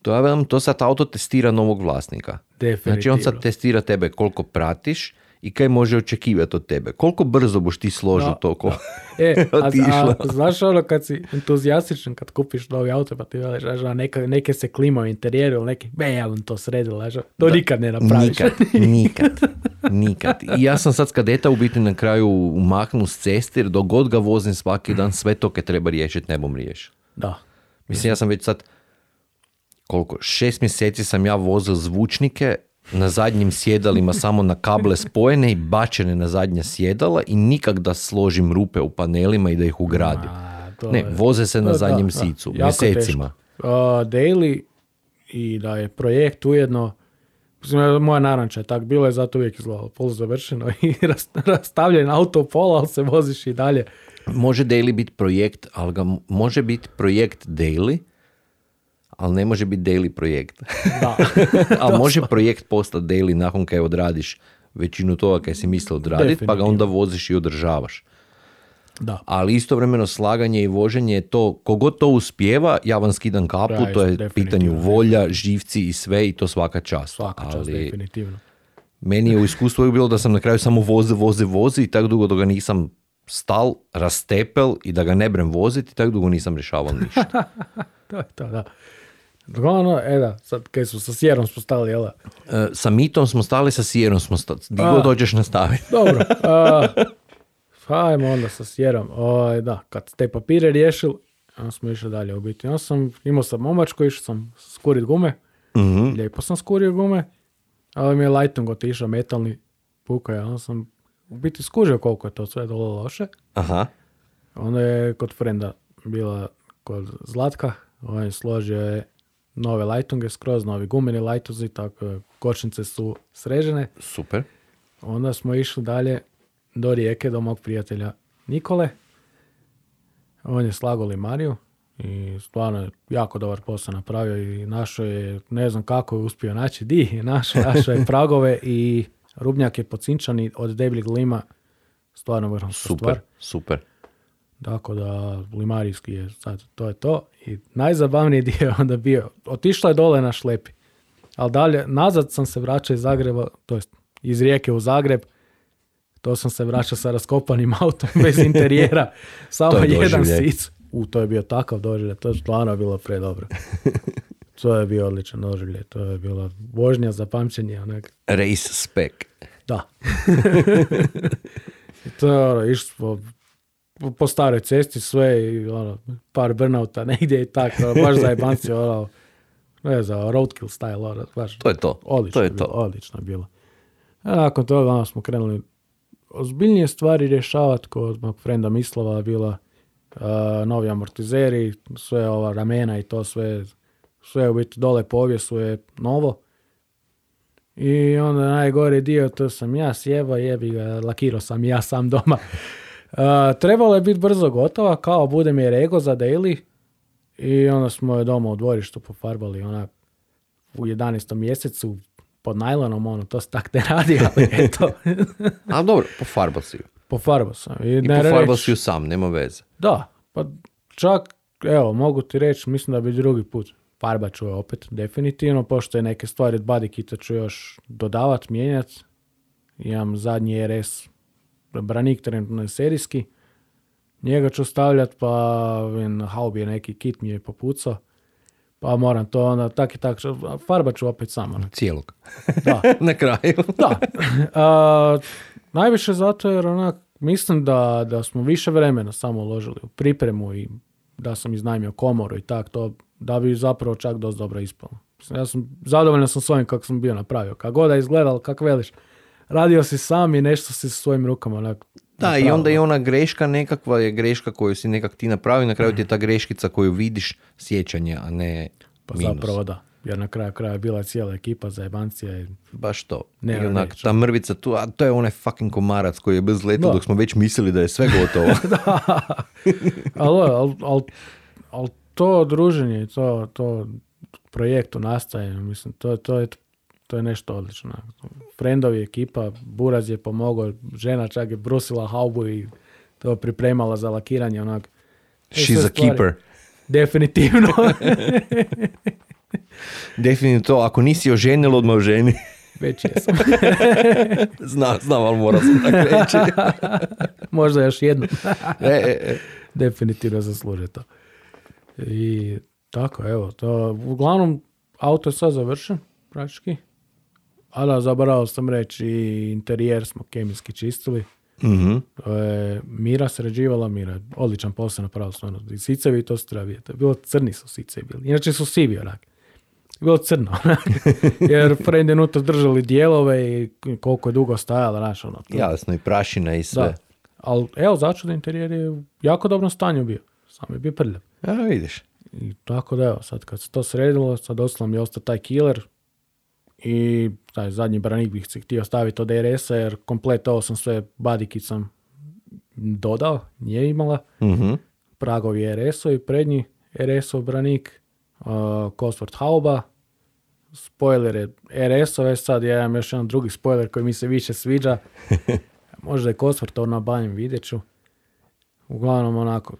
A: to ja velim, to sad auto testira novog vlasnika. Znači on
B: Definitivno.
A: sad testira tebe koliko pratiš i kaj može očekivati od tebe. Koliko brzo boš ti složio
B: Da,
A: to ko...
B: E, a, a, znaš ono kad si entuzijastičan kad kupiš novi auto pa ti veliš, ono, neka, neke se klima u interijeru ili neki, be, ja vam to sredila, ono, to nikad ne napraviš.
A: Nikad, nikad, nikad. I ja sam sad s kadeta u biti na kraju umaknu s ceste jer dok god ga vozim svaki dan, sve to kaj treba riješiti ne bom riješio.
B: Da.
A: Mislim, ja sam već sad, koliko, šest mjeseci sam ja vozio zvučnike na zadnjim sjedalima samo na kable spojene i bačene na zadnja sjedala i nikak da složim rupe u panelima i da ih ugradim.
B: A, to
A: Ne,
B: je-
A: voze se na
B: Da, da,
A: zadnjem
B: da.
A: sicu,
B: Jako
A: mjesecima.
B: A, daily i da je projekt ujedno, moja naranča je tak bilo je zato uvijek izgledalo pol završeno i ras- rastavljen auto pola, ali se voziš i dalje.
A: Može daily biti projekt, ali ga može biti projekt daily, ali ne može biti daily projekt.
B: Da.
A: ali može projekt postati daily nakon kaj odradiš većinu toga kaj si mislio odraditi, pa ga onda voziš i održavaš.
B: da.
A: Ali istovremeno slaganje i voženje je to, kogod to uspjeva, ja vam skidam kapu,
B: Da,
A: to je pitanju volja, živci i sve i to svaka čast.
B: Svaka čast,
A: Ali
B: definitivno.
A: meni je u iskustvu uvijek bilo da sam na kraju samo voze, voze, vozi i tako dugo dok ga nisam stal, rastepel i da ga ne brem voziti, tako dugo nisam rješavao ništa.
B: To je to, da. Uglavnom, e da, sad kaj su sa sjerom smo stali, jel?
A: E, sa mitom smo stali, sa sijerom smo stali.
B: A.
A: god dođeš nastaviti.
B: Dobro. a, pa ajmo onda sa sjerom. Ovaj, da, kad ste papire riješili, onda smo išli dalje u biti. Ja sam, imao sam momačko, išao sam skurit gume.
A: Mhm.
B: Lijepo sam skurio gume, ali mi je lightung otišao metalni puka. Onda sam u biti skužio koliko je to sve dole loše.
A: Aha.
B: Onda je kod frenda bila kod Zlatka, on je složio je nove lightunge, skroz novi gumeni lightuzi, tako kočnice su srežene.
A: Super.
B: Onda smo išli dalje do rijeke, do mog prijatelja Nikole. On je slago limariju i stvarno je jako dobar posao napravio i našo je, ne znam kako je uspio naći, di je našao, našao je pragove i rubnjak je pocinčani od debljeg lima, stvarno vrhunska
A: Super.
B: stvar.
A: Super.
B: Tako da limarijski je sad, to je to. I najzabavniji dio je onda bio, otišla je dole na šlepi. Ali dalje, nazad sam se vraćao iz Zagreba, to jest iz Rijeke u Zagreb, to sam se vraćao sa raskopanim autom bez interijera, samo
A: je
B: jedan
A: doživljaj.
B: sic. U, to je bio takav doživljaj, to je stvarno bilo predobro. To je bio odličan doživljaj, to je bila vožnja za pamćenje, onak.
A: Race spec.
B: Da. To je ono, išli smo po, staroj cesti sve i ono, par burnouta negdje i tako, ono, baš zajebanci, ono, ne znam, roadkill style, ono, baš.
A: To je to.
B: Odlično
A: to je
B: bilo,
A: to.
B: odlično je bilo. A nakon toga ono, smo krenuli ozbiljnije stvari rješavati kod mog frenda Mislava bila a, novi amortizeri, sve ova ramena i to sve, sve u biti dole po ovjesu je novo. I onda najgori dio, to sam ja sjeba, jebi ga, lakirao sam ja sam doma. A, trebalo je biti brzo gotova, kao bude mi je rego za daily. I onda smo je doma u dvorištu pofarbali onak u 11. mjesecu pod najlonom, ono, to se tak ne radi, ali eto,
A: Ali dobro, pofarbal si ju.
B: pofarbao sam. I,
A: I
B: ne
A: pofarbal
B: reći-
A: si ju sam, nema veze.
B: Da, pa čak, evo, mogu ti reći, mislim da bi drugi put farbat ću je opet, definitivno, pošto je neke stvari od body kita ću još dodavat, mijenjat. Imam zadnji RS branik trenutno je serijski. Njega ću stavljat, pa vin, haubi je neki kit mi je popucao. Pa moram to onda, tak i tak, farbat ću opet sam. ono.
A: Cijelog.
B: Da,
A: Na kraju.
B: da. A, najviše zato jer onak, mislim da, da smo više vremena samo uložili u pripremu i da sam iznajmio komoru i tak to, da bi zapravo čak dosta dobro ispalo. Ja sam zadovoljan sam s ovim kako sam bio napravio. Kako god da izgledalo, kako veliš, radio si sam i nešto si svojim rukama onak,
A: Da, i onda i ona greška nekakva je greška koju si nekak ti napravio, na kraju ti je ta greškica koju vidiš sjećanje, a ne
B: Pa
A: minus.
B: zapravo da. Jer na kraju kraja je bila cijela ekipa za jebancija i
A: Baš to.
B: Ne,
A: I onak, ta mrvica tu, a to je onaj fucking komarac koji je bez leta
B: Da.
A: dok smo već mislili da je sve gotovo.
B: ali, ali, ali, ali to druženje, to, to projektu nastaje, mislim, to, to, je, to je nešto odlično. Friendovi ekipa, Buraz je pomogao, žena čak je brusila haubu i to pripremala za lakiranje, onak.
A: She's a
B: stvari.
A: keeper.
B: Definitivno.
A: Definitivno to, ako nisi oženil, odmah oženi.
B: Već jesam.
A: Znam, znam, ali morao sam tako reći.
B: Možda još jednom.
A: E, e, e.
B: definitivno zasluže to. I tako, evo, to, uglavnom, auto je sad završen, praktički. A da, zaboravio sam reći, i interijer smo kemijski čistili.
A: Mhm.
B: To je Mira sređivala, Mira odličan posao napravila stvarno. I sicevi to su treba vidjeti. Bilo crni su sicevi bili. Inače su sivi onak. Bilo crno. onak. Jer friend unutra držali dijelove i koliko je dugo stajala, znaš, ono. to-
A: Jasno, i prašina i sve.
B: da. Ali evo, začudan interijer je u jako dobrom stanju bio. Sam je bio prljav.
A: A, vidiš.
B: I tako da evo, sad kad se to sredilo, sad doslovno mi je ostao taj killer i taj zadnji branik bih se htio staviti od RS-a jer komplet ovo sam sve badikicom dodao, nije imala.
A: Mhm.
B: Pragovi RS-ovi, prednji RS-ov branik, uh, Cosworth Hauba, spoilere RS-ove, sad ja imam još jedan drugi spoiler koji mi se više sviđa. Možda je Cosworth na banjem, vidjet ću. Uglavnom onako,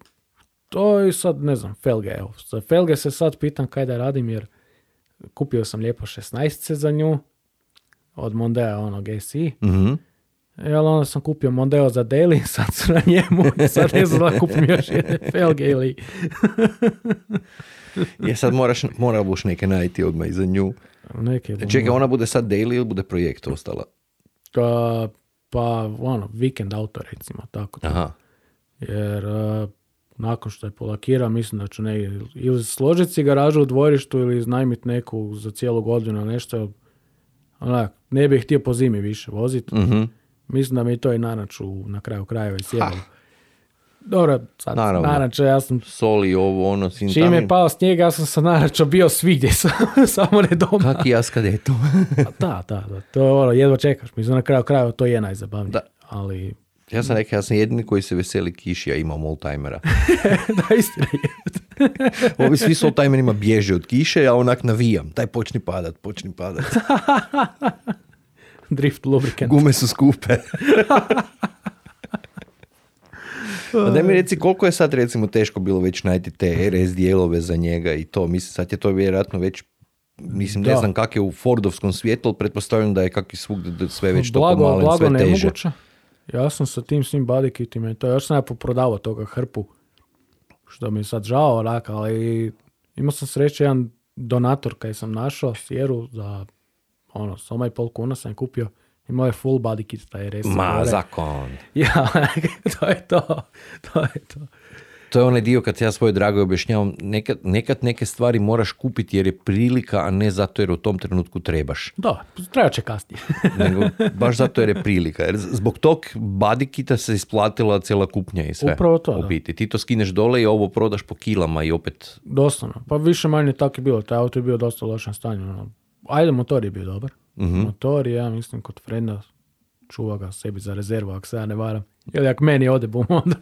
B: to i sad ne znam, Felge, evo. Za Felge se sad pitam kaj da radim jer kupio sam lijepo 16 za nju od Mondea onog SI.
A: Mhm.
B: E, ali onda sam kupio Mondeo za daily, sad su na njemu, sad ne znam da kupim još jedne felge ili...
A: Je sad moraš, mora buš neke najti odmah iza nju.
B: Neke
A: Čekaj, ona bude sad daily ili bude projekt ostala?
B: Ka, pa, ono, vikend auto recimo, tako.
A: Aha.
B: Jer e, nakon što je polakira, mislim da ću ne, ili složiti si garažu u dvorištu ili iznajmiti neku za cijelu godinu nešto. Onak, ne bih htio po zimi više voziti.
A: Mhm.
B: Mislim da mi to i nanaču na kraju krajeva i sjebalo. Dobro, sad
A: Naravno.
B: ja sam
A: Soli, ovo, ono, sin
B: Čim je pao snijeg, ja sam sa naračo bio svigdje, sam- samo ne doma.
A: Kak i ja s kadetom.
B: Pa Da, da, da, to je ono, jedva čekaš. Mislim, na kraju krajeva to je najzabavnije.
A: Da.
B: Ali,
A: ja sam rekao, ja sam jedini koji se veseli kiši, a imam oldtimera.
B: da, istina je.
A: Ovi svi s oldtimerima bježe od kiše, a onak navijam. Daj počni padat, počni padat.
B: Drift lubricant.
A: Gume su skupe. A daj mi reci koliko je sad recimo teško bilo već najti te RS dijelove za njega i to. Mislim, sad je to vjerojatno već Mislim, ne
B: Da.
A: znam kak je u Fordovskom svijetu, ali pretpostavljam da je kak i svugdje da sve već to pomalen,
B: blago
A: sve teže.
B: nemoguće. Ja sam sa tim svim body kitima i to, još sam ja poprodavao toga hrpu, što mi je sad žao, onak, ali imao sam sreće, jedan donator kaj sam našao, sjeru za ono, soma i pol kuna sam je kupio. Imao je full body kit, taj RS.
A: Ma,
B: gore.
A: zakon.
B: Ja, to je to. To je to.
A: To je onaj dio kad ja svojoj dragoj objašnjavam, nekad, nekad neke stvari moraš kupiti jer je prilika, a ne zato jer u tom trenutku trebaš.
B: Da, treba će kasnije.
A: Nego baš zato jer je prilika. Jer zbog tog badikita se isplatila cijela kupnja i sve.
B: Upravo to, da.
A: biti. Ti to skineš dole i ovo prodaš po kilama i opet...
B: Doslovno. Pa više manje tako je bilo. Taj auto je bio dosta u lošem stanju. ono. Ajde, motor je bio dobar. Motor je, ja mislim, kod frenda čuva ga sebi za rezervu, ako se ja ne varam. Ili ako meni ode bum, onda.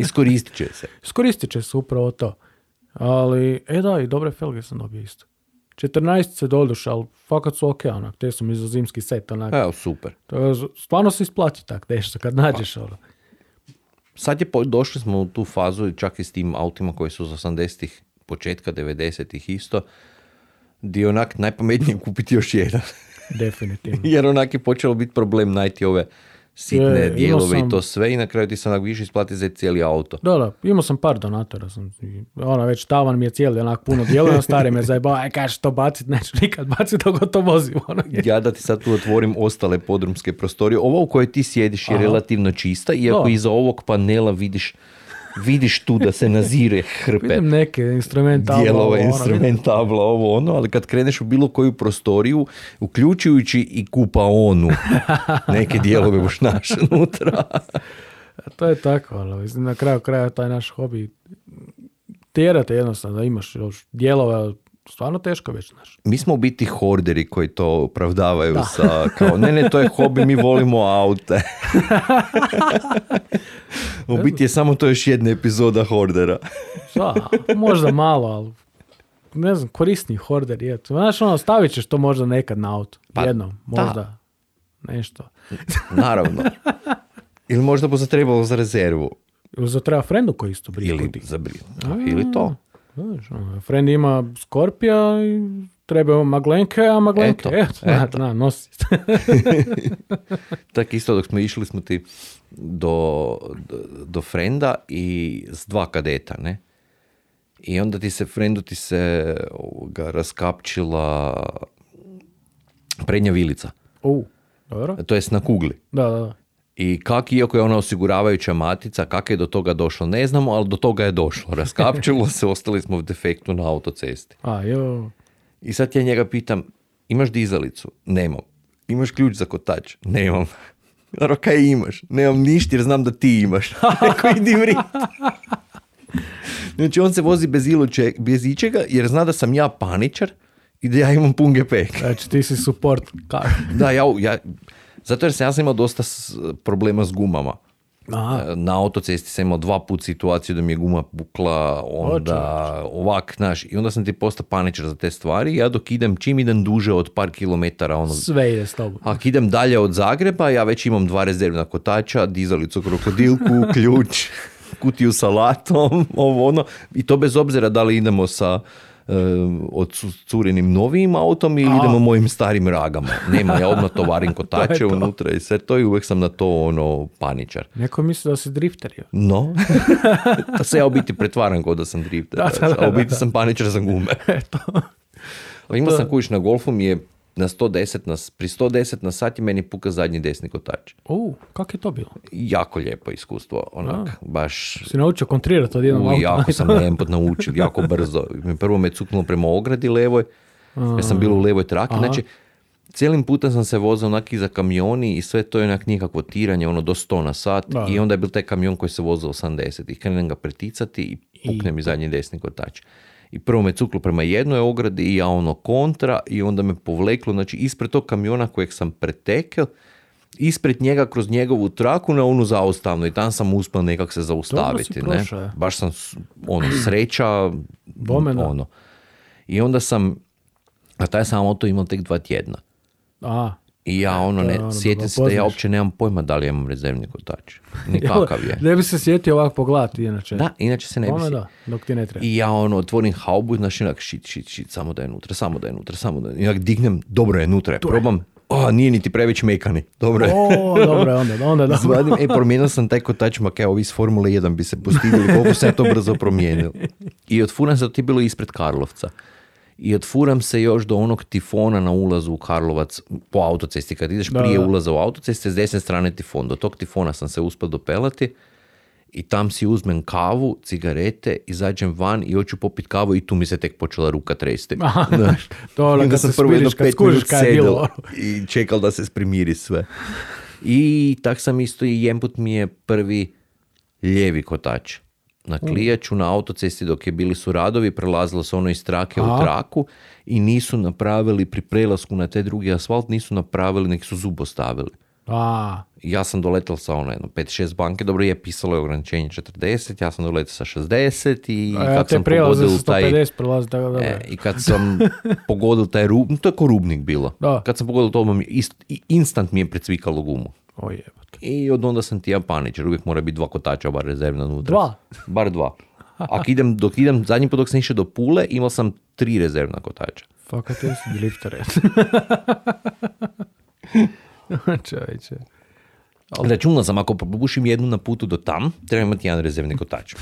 A: Iskoristit će se.
B: Iskoristit će se upravo to. Ali, e da, i dobre felge sam dobio isto. 14 se doduše, ali fakat su ok, onak, te su mi za zimski set, onak.
A: Evo, super.
B: To stvarno se isplati tak nešto kad nađeš ono.
A: Sad je došli smo u tu fazu čak i s tim autima koji su iz 80-ih, početka 90-ih isto, je onak najpametnije kupiti još jedan.
B: Definitivno.
A: Jer onak je počelo biti problem najti ove sitne dijelove i to sve i na kraju ti se onak više isplati za cijeli auto.
B: Da, da, imao sam par donatora, sam, ono, već tavan mi je cijeli, onak puno djeluje, stari me zajebao, aj kažeš to bacit, neću nikad bacit dok to vozim, ono,
A: Ja da ti sad tu otvorim ostale podrumske prostorije. Ova u kojoj ti sjediš je
B: Aha.
A: relativno čista, iako
B: Da.
A: iza ovog panela vidiš, vidiš tu da se nazire hrpe
B: Vidim neke instrumentalne,
A: dijelova,
B: ovo, ono,
A: instrumentabla, ovo ono, ali kad kreneš u bilo koju prostoriju, uključujući i kupaonu, neke dijelove boš naš unutra.
B: vidim. To je tako, ono, mislim, na kraju kraja taj naš hobi tjerate jednostavno da imaš još dijelove, stvarno teško već, znaš.
A: Mi smo u biti horderi koji to opravdavaju sa kao, ne, ne, to je hobi, mi volimo aute. u biti je samo to još jedna epizoda hordera.
B: Da, možda malo, ali ne znam, korisni horder je. Znaš, ono, stavit ćeš to možda nekad na auto.
A: Pa,
B: jednom,
A: da.
B: možda. Nešto.
A: Naravno. Ili možda bi se trebalo za rezervu.
B: Ili za treba frendu koji isto brije
A: Ili za bri- Ili to.
B: Znaš, ono, friend ima Skorpija i treba maglenke, a maglenke,
A: Eto,
B: eto, na,
A: eto.
B: na, nosi.
A: Tak isto dok smo išli smo ti do, do, do frenda i s dva kadeta, ne? I onda ti se, frendu ti se ovoga, raskapčila prednja vilica.
B: U, dobro.
A: To jest na kugli.
B: Da, da, da.
A: I kak, iako je ona osiguravajuća matica, kak je do toga došlo, ne znamo, ali do toga je došlo. Raskapčilo se, ostali smo u defektu na autocesti.
B: A, jo.
A: I sad ja njega pitam, imaš dizalicu? Nemam. Imaš ključ za kotač? Nemam. Naravno, kaj imaš? Nemam ništa jer znam da ti imaš. Rekao, idi vrit. Znači, on se vozi bez, iluče, bez ičega jer zna da sam ja paničar i da ja imam pun gepek.
B: Znači, ti si support.
A: Da, ja, ja, zato jer sam ja sam imao dosta s- problema s gumama.
B: Aha,
A: Na autocesti sam imao dva put situaciju da mi je guma pukla, onda ovak, znaš, i onda sam ti postao paničar za te stvari. Ja dok idem, čim idem duže od par kilometara, ono,
B: sve ide s tobom.
A: ako idem dalje od Zagreba, ja već imam dva rezervna kotača, dizalicu krokodilku, ključ, kutiju sa latom, ovo ono. I to bez obzira da li idemo sa e, odcurenim novijim autom ili
B: A.
A: idemo mojim starim ragama. Nema, ja odmah tovarim kotače
B: To to.
A: unutra i sve to i uvijek sam na to ono paničar.
B: Neko misli da si drifter. jo.
A: No, to se ja u biti pretvaram kao da sam drifter,
B: Da, da, da,
A: a u biti
B: da.
A: sam paničar za gume.
B: Eto.
A: Ali imao sam kuć na golfu mi je na 110 na, pri 110 na sat je meni puka zadnji desni kotač.
B: U, kako je to bilo?
A: Jako lijepo iskustvo, onak, baš
B: Si naučio kontrirati od jednog auta?
A: jako sam naučio, jako brzo. Prvo me cuknulo prema ogradi levoj, ja sam bilo u levoj traki,
B: Aha.
A: znači cijelim putem sam se vozio onak iza kamioni i sve to je onak nikakvo tiranje, ono do 100 na sat
B: Da,
A: i
B: da.
A: onda je bil taj kamion koji se vozio 80 i krenem ga preticati i pukne mi zadnji desni kotač. I prvo me cuklo prema jednoj ogradi i ja ono kontra i onda me povleklo, znači ispred tog kamiona kojeg sam pretekel, ispred njega kroz njegovu traku na onu zaustavnu i tam sam uspio nekak se zaustaviti. Ne? Baš sam ono, sreća,
B: Bome da.
A: ono. I onda sam, a taj sam auto imao tek dva tjedna.
B: A,
A: I ja ono,
B: to je
A: ne,
B: ono da
A: sjetim se da ja uopće nemam pojma da li imam rezervni kotač. Nikakav je.
B: Ne bi se sjetio ovako pogledati inače.
A: Da, inače se ne bi
B: Ono da, dok ti ne treba.
A: I ja ono otvorim haubu i znaš onak šit, šit, šit, samo da je nutra, samo da je nutra, samo da je I onak dignem, dobro je nutra, je. probam, A, nije niti previše mekani. Dobro je.
B: O, dobro je onda, onda dobro.
A: Zvadim, e, promijenio sam taj kotač, ma kaj, ovi iz Formule 1 bi se postigli, koliko se to brzo promijenio. I otfuram se, to je bilo ispred Karlovca. I otfuram se još do onog tifona na ulazu u Karlovac po autocesti. Kad ideš
B: Da,
A: prije
B: da.
A: ulaza u autoceste, s desne strane tifon. Do tog tifona sam se uspio dopelati i tam si uzmem kavu, cigarete, izađem van i hoću popit kavu i tu mi se tek počela ruka tresti.
B: To ono
A: onda
B: kad
A: sam
B: se
A: prvo jedno pet
B: skužiš
A: minut
B: kaj je bilo.
A: sedel i čekal da se primiri sve. I tak sam isto i jemput mi je prvi lijevi kotač. Na klijaču na autocesti dok je bili su radovi, prelazilo se ono iz trake
B: Aha.
A: u traku i nisu napravili pri prelasku na te drugi asfalt, nisu napravili, neki su zub ostavili.
B: A,
A: Ja sam doletel sa ono jedno 5-6 banke, dobro je pisalo je ograničenje 40, ja sam doletel sa 60 i
B: a ja
A: kad
B: te
A: sam pogodil taj...
B: 150 prelazi tako dobro.
A: E, I kad sam pogodil taj rub, to je ko rubnik bilo.
B: Da.
A: Kad sam pogodil to, je ist- instant mi je precvikalo gumu.
B: O.
A: I od onda sam ti ja panič, jer uvijek mora biti dva kotača, bar rezervna unutra.
B: Dva?
A: Bar dva. Ako idem, dok idem, zadnji put dok sam išao do Pule, imao sam tri rezervna kotača.
B: Fakat jesi drifter. Čovječe.
A: Računao sam, ako probušim jednu na putu do tam, trebam imati jedan rezervni kotač.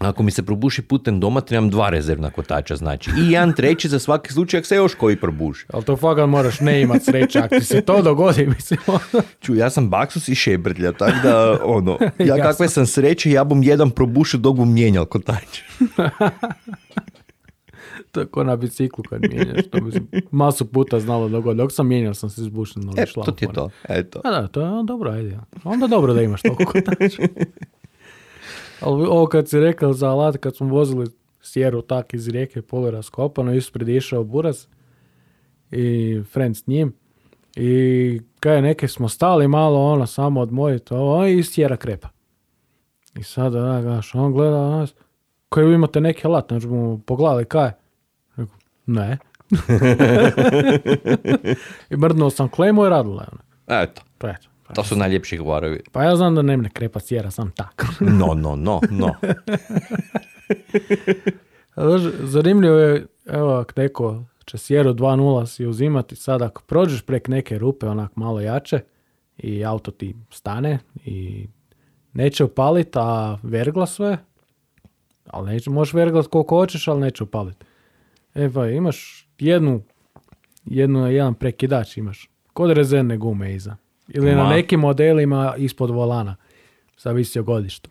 A: Ako mi se probuši putem doma, trebam dva rezervna kotača, znači. I jedan treći za svaki slučaj, ako se još koji probuši.
B: Ali to fakat moraš ne imat sreće, ako ti se to dogodi, mislim. ono.
A: Ču, ja sam baksus i šebrtlja, tako da, ono, ja kakve sam sreće, ja bom jedan probušio dok bom mijenjal kotač.
B: To je ko na biciklu kad mijenjaš. To mislim, masu puta znalo dogoditi. Dok sam mijenjao sam se izbušio na
A: E, to ti je to, eto.
B: A da, to je dobro, ajde. Onda dobro da imaš toliko kotača. Ali ovo kad si rekao za alat, kad smo vozili sjeru tak iz rijeke polu raskopano, ispred je išao buraz i friend s njim. I kaj neke smo stali malo ono samo odmojiti ovo i sjera krepa. I sad onak, znaš, on gleda na nas, kaj vi imate neki alat, znači mu pogledali kaj. Ne. I mrdnuo sam klemu i radila je ona.
A: Eto,
B: Pa eto. Pa
A: to su najljepši hvaravi.
B: pa ja znam da ne mne krepa sjera sam tako.
A: No, no, no, no.
B: Zanimljivo je, evo, ako neko će sjeru 2.0 si uzimati, sad ako prođeš prek neke rupe onak malo jače i auto ti stane i neće upalit, a vergla sve, ali neće, možeš verglat koliko hoćeš, ali neće upalit. E pa imaš jednu, jednu, jedan prekidač imaš, kod rezervne gume iza. Ili na
A: Ma.
B: nekim modelima ispod volana, zavisi o godištu.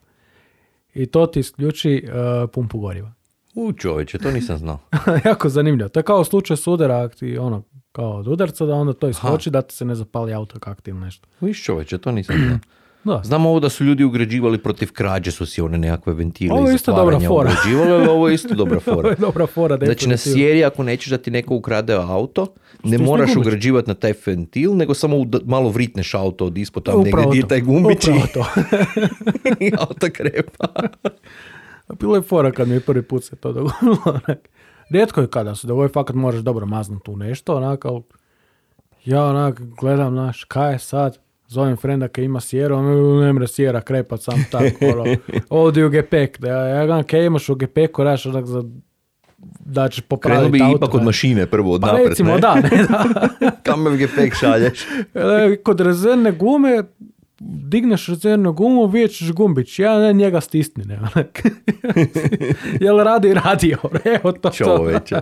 B: I to ti isključi uh, pumpu goriva.
A: U čovječe, to nisam znao.
B: jako zanimljivo. To je kao slučaj s udara, ak ti ono, kao od udarca, da onda to iskoči da ti se ne zapali auto kak ti ili nešto.
A: Viš čovječe, to nisam znao.
B: Da.
A: Znam ovo da su ljudi ugrađivali protiv krađe, su si one nekakve ventile
B: Ovo je isto dobra fora.
A: ali ovo je isto dobra
B: Ovo
A: fora.
B: je dobra fora.
A: Znači na sjeri ako nećeš da ti neko ukrade auto, ne
B: Stisni
A: moraš ugrađivati na taj ventil, nego samo malo vritneš auto od ispod tam negdje gdje taj gumbić i
B: Upravo to.
A: i auto krepa.
B: Bilo je fora kad mi je prvi put se to dogodilo. Rijetko je kada se dogodi, fakat moraš dobro maznuti u nešto, onak, ali ja onak gledam, znaš, kaj je sad, zovem frenda kaj ima sjeru, on ne mre sjera krepat sam tako, ono, ovdje u gepek, da ja, gledam, kaj imaš u gepeku, raš, za, da ćeš popraviti
A: Krenuo bi
B: auto,
A: ipak od
B: ne.
A: mašine prvo od
B: Pa
A: napred,
B: recimo,
A: ne?
B: da, ne, da.
A: Kame v gepek šalješ.
B: E, Kod rezervne gume digneš rezervnu gumu, vidjet ćeš gumbić, ja ne njega stisni, ne. Jel radi radio, evo to. to.
A: Čoveče.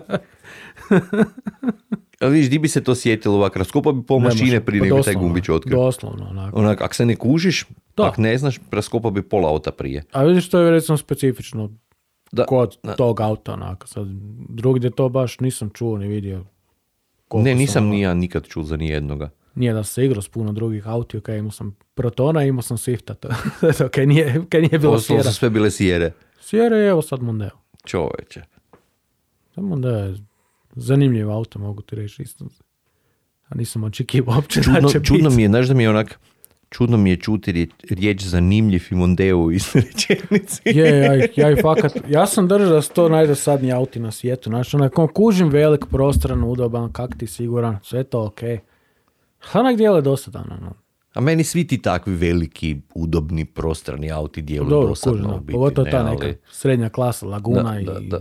A: Vidiš, di bi se to sjetilo ovak, raskopa bi pol
B: Ne
A: mašine prije
B: pa
A: nego taj gumbić otkrio.
B: Doslovno, onako.
A: Onak, ako se ne kužiš,
B: Da.
A: ako ne znaš, raskopa bi pola auta prije.
B: A vidiš, to je recimo specifično
A: Da,
B: kod
A: da.
B: tog auta, onako. Sad, drugdje to baš nisam čuo ni vidio.
A: Ne,
B: sam,
A: nisam ni ja nikad čuo za nijednoga.
B: Nije da se igrao s puno drugih autija, kaj imao sam Protona, imao sam Swifta, to, to kaj, nije, kaj nije bilo
A: Ostalo
B: sjera.
A: su sve bile sjere.
B: Sjera je evo sad Mondeo.
A: Čoveče.
B: Da je zanimljiv auto, mogu ti reći isto. A nisam očekivao uopće da
A: Čudno,
B: će
A: čudno
B: biti.
A: mi je, znaš da mi je onak, čudno mi je čuti riječ, zanimljiv i Mondeo iz rečenici.
B: Je, ja, ja, fakat, ja sam držao da su to najdosadniji auti na svijetu. Znači, onak, on kužim velik, prostran, udoban, kak ti siguran, sve to ok. Onak dijele dosadan, ono.
A: A meni svi ti takvi veliki, udobni, prostrani auti djeluju
B: Dobro,
A: dosadno u
B: da.
A: biti,
B: pogotovo
A: ne,
B: ta
A: ali-
B: neka srednja klasa, Laguna
A: Da,
B: i...
A: da, da.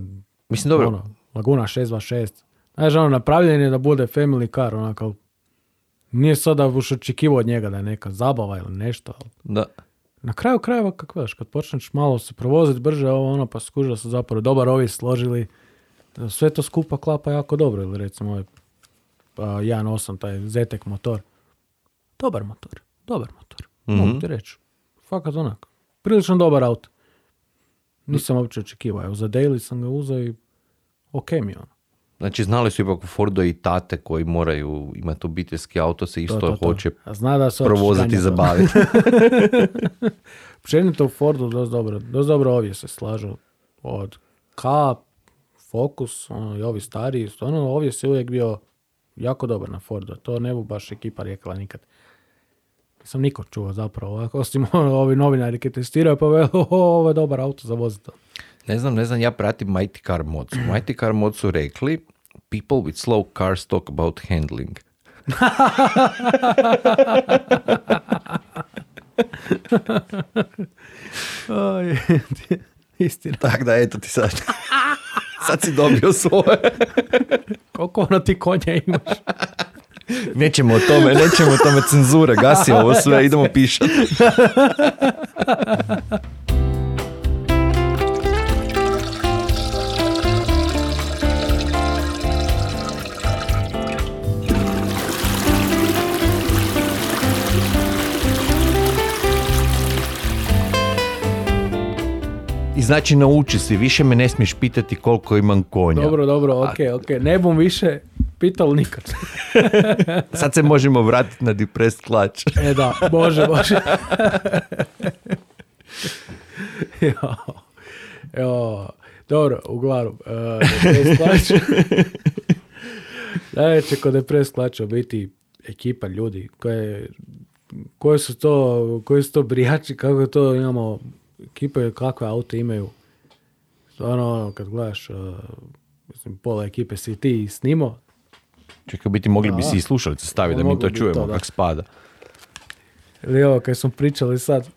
A: Mislim, dobro,
B: Ono, Laguna 626. Znaš, ono, napravljen je da bude family car, onak, ali Nije sad da buš očekivao od njega da je neka zabava ili nešto, ali
A: Da.
B: na kraju krajeva, kako veš, kad počneš malo se provoziti brže, ovo ono, pa skužiš da su zapravo dobar ovi složili, sve to skupa klapa jako dobro, ili recimo ovaj pa, 1.8, taj Zetek motor. Dobar motor, dobar motor, mogu ti reći. Fakat onak, prilično dobar auto. Nisam uopće očekivao, evo za daily sam ga uzeo i ok mi je ono.
A: Znači, znali su ipak u Fordu i tate koji moraju imati obiteljski auto, se isto
B: To, to, to.
A: hoće
B: A zna da se
A: provozati i zabaviti.
B: Općenito u Fordu dosta dobro, dosta dobro ovdje se slažu od K, Focus, ono, i ovi stariji, stvarno ovdje se uvijek bio jako dobar na Fordu, to ne bu baš ekipa rekla nikad. Nisam niko čuo zapravo, osim ono, ovi novinari koji testiraju pa veli, "O, ovo je dobar auto za voziti.
A: Ne znam, ne znam, ja pratim Mighty Car Mods. U Mighty Car Mods su rekli people with slow cars talk about handling.
B: Istina.
A: Tak da, eto ti sad. sad si dobio svoje.
B: Koliko ono ti konja imaš?
A: Nećemo o tome, nećemo o tome cenzure. Gasi ovo sve, idemo pišati. I znači nauči si, više me ne smiješ pitati koliko imam konja.
B: Dobro, dobro, ok, ok. Ne bom više pitao nikad.
A: Sad se možemo vratiti na depressed klač.
B: E da, može, može. jo, jo, dobro, uglavnom, uh, Depres. Najveće kod Depres Klača biti ekipa ljudi koje, koje su to, koji su to brijači, kako to imamo, ekipe kakve auto imaju. Stvarno, ono, kad gledaš, uh, mislim, pola ekipe si ti snimo,
A: Čekaj, biti mogli bi
B: Da.
A: si i slušalice staviti da mi to
B: bi
A: čujemo
B: to, da.
A: kak spada.
B: Ili ovo, kad smo pričali sad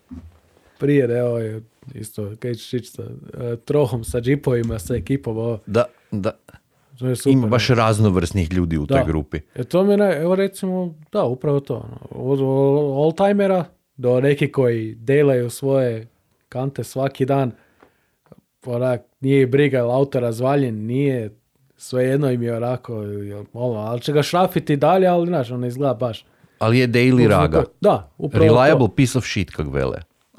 B: prije, da je isto, kaj ćeš ići sa e, trohom, sa džipovima, sa ekipom, ovo,
A: Da, da.
B: to je super.
A: Ima baš raznovrsnih ljudi u toj
B: Da.
A: grupi.
B: E to mi je, naj- evo recimo, da, upravo to. ono, Od all-timera do neki koji delaju svoje kante svaki dan, onak, nije ih briga, jel auto razvaljen, nije, svejedno im je onako, ono, ali će ga šrafiti dalje, ali znaš, ono izgleda baš.
A: Ali je daily raga.
B: Da, upravo to.
A: Reliable piece of shit, kak vele.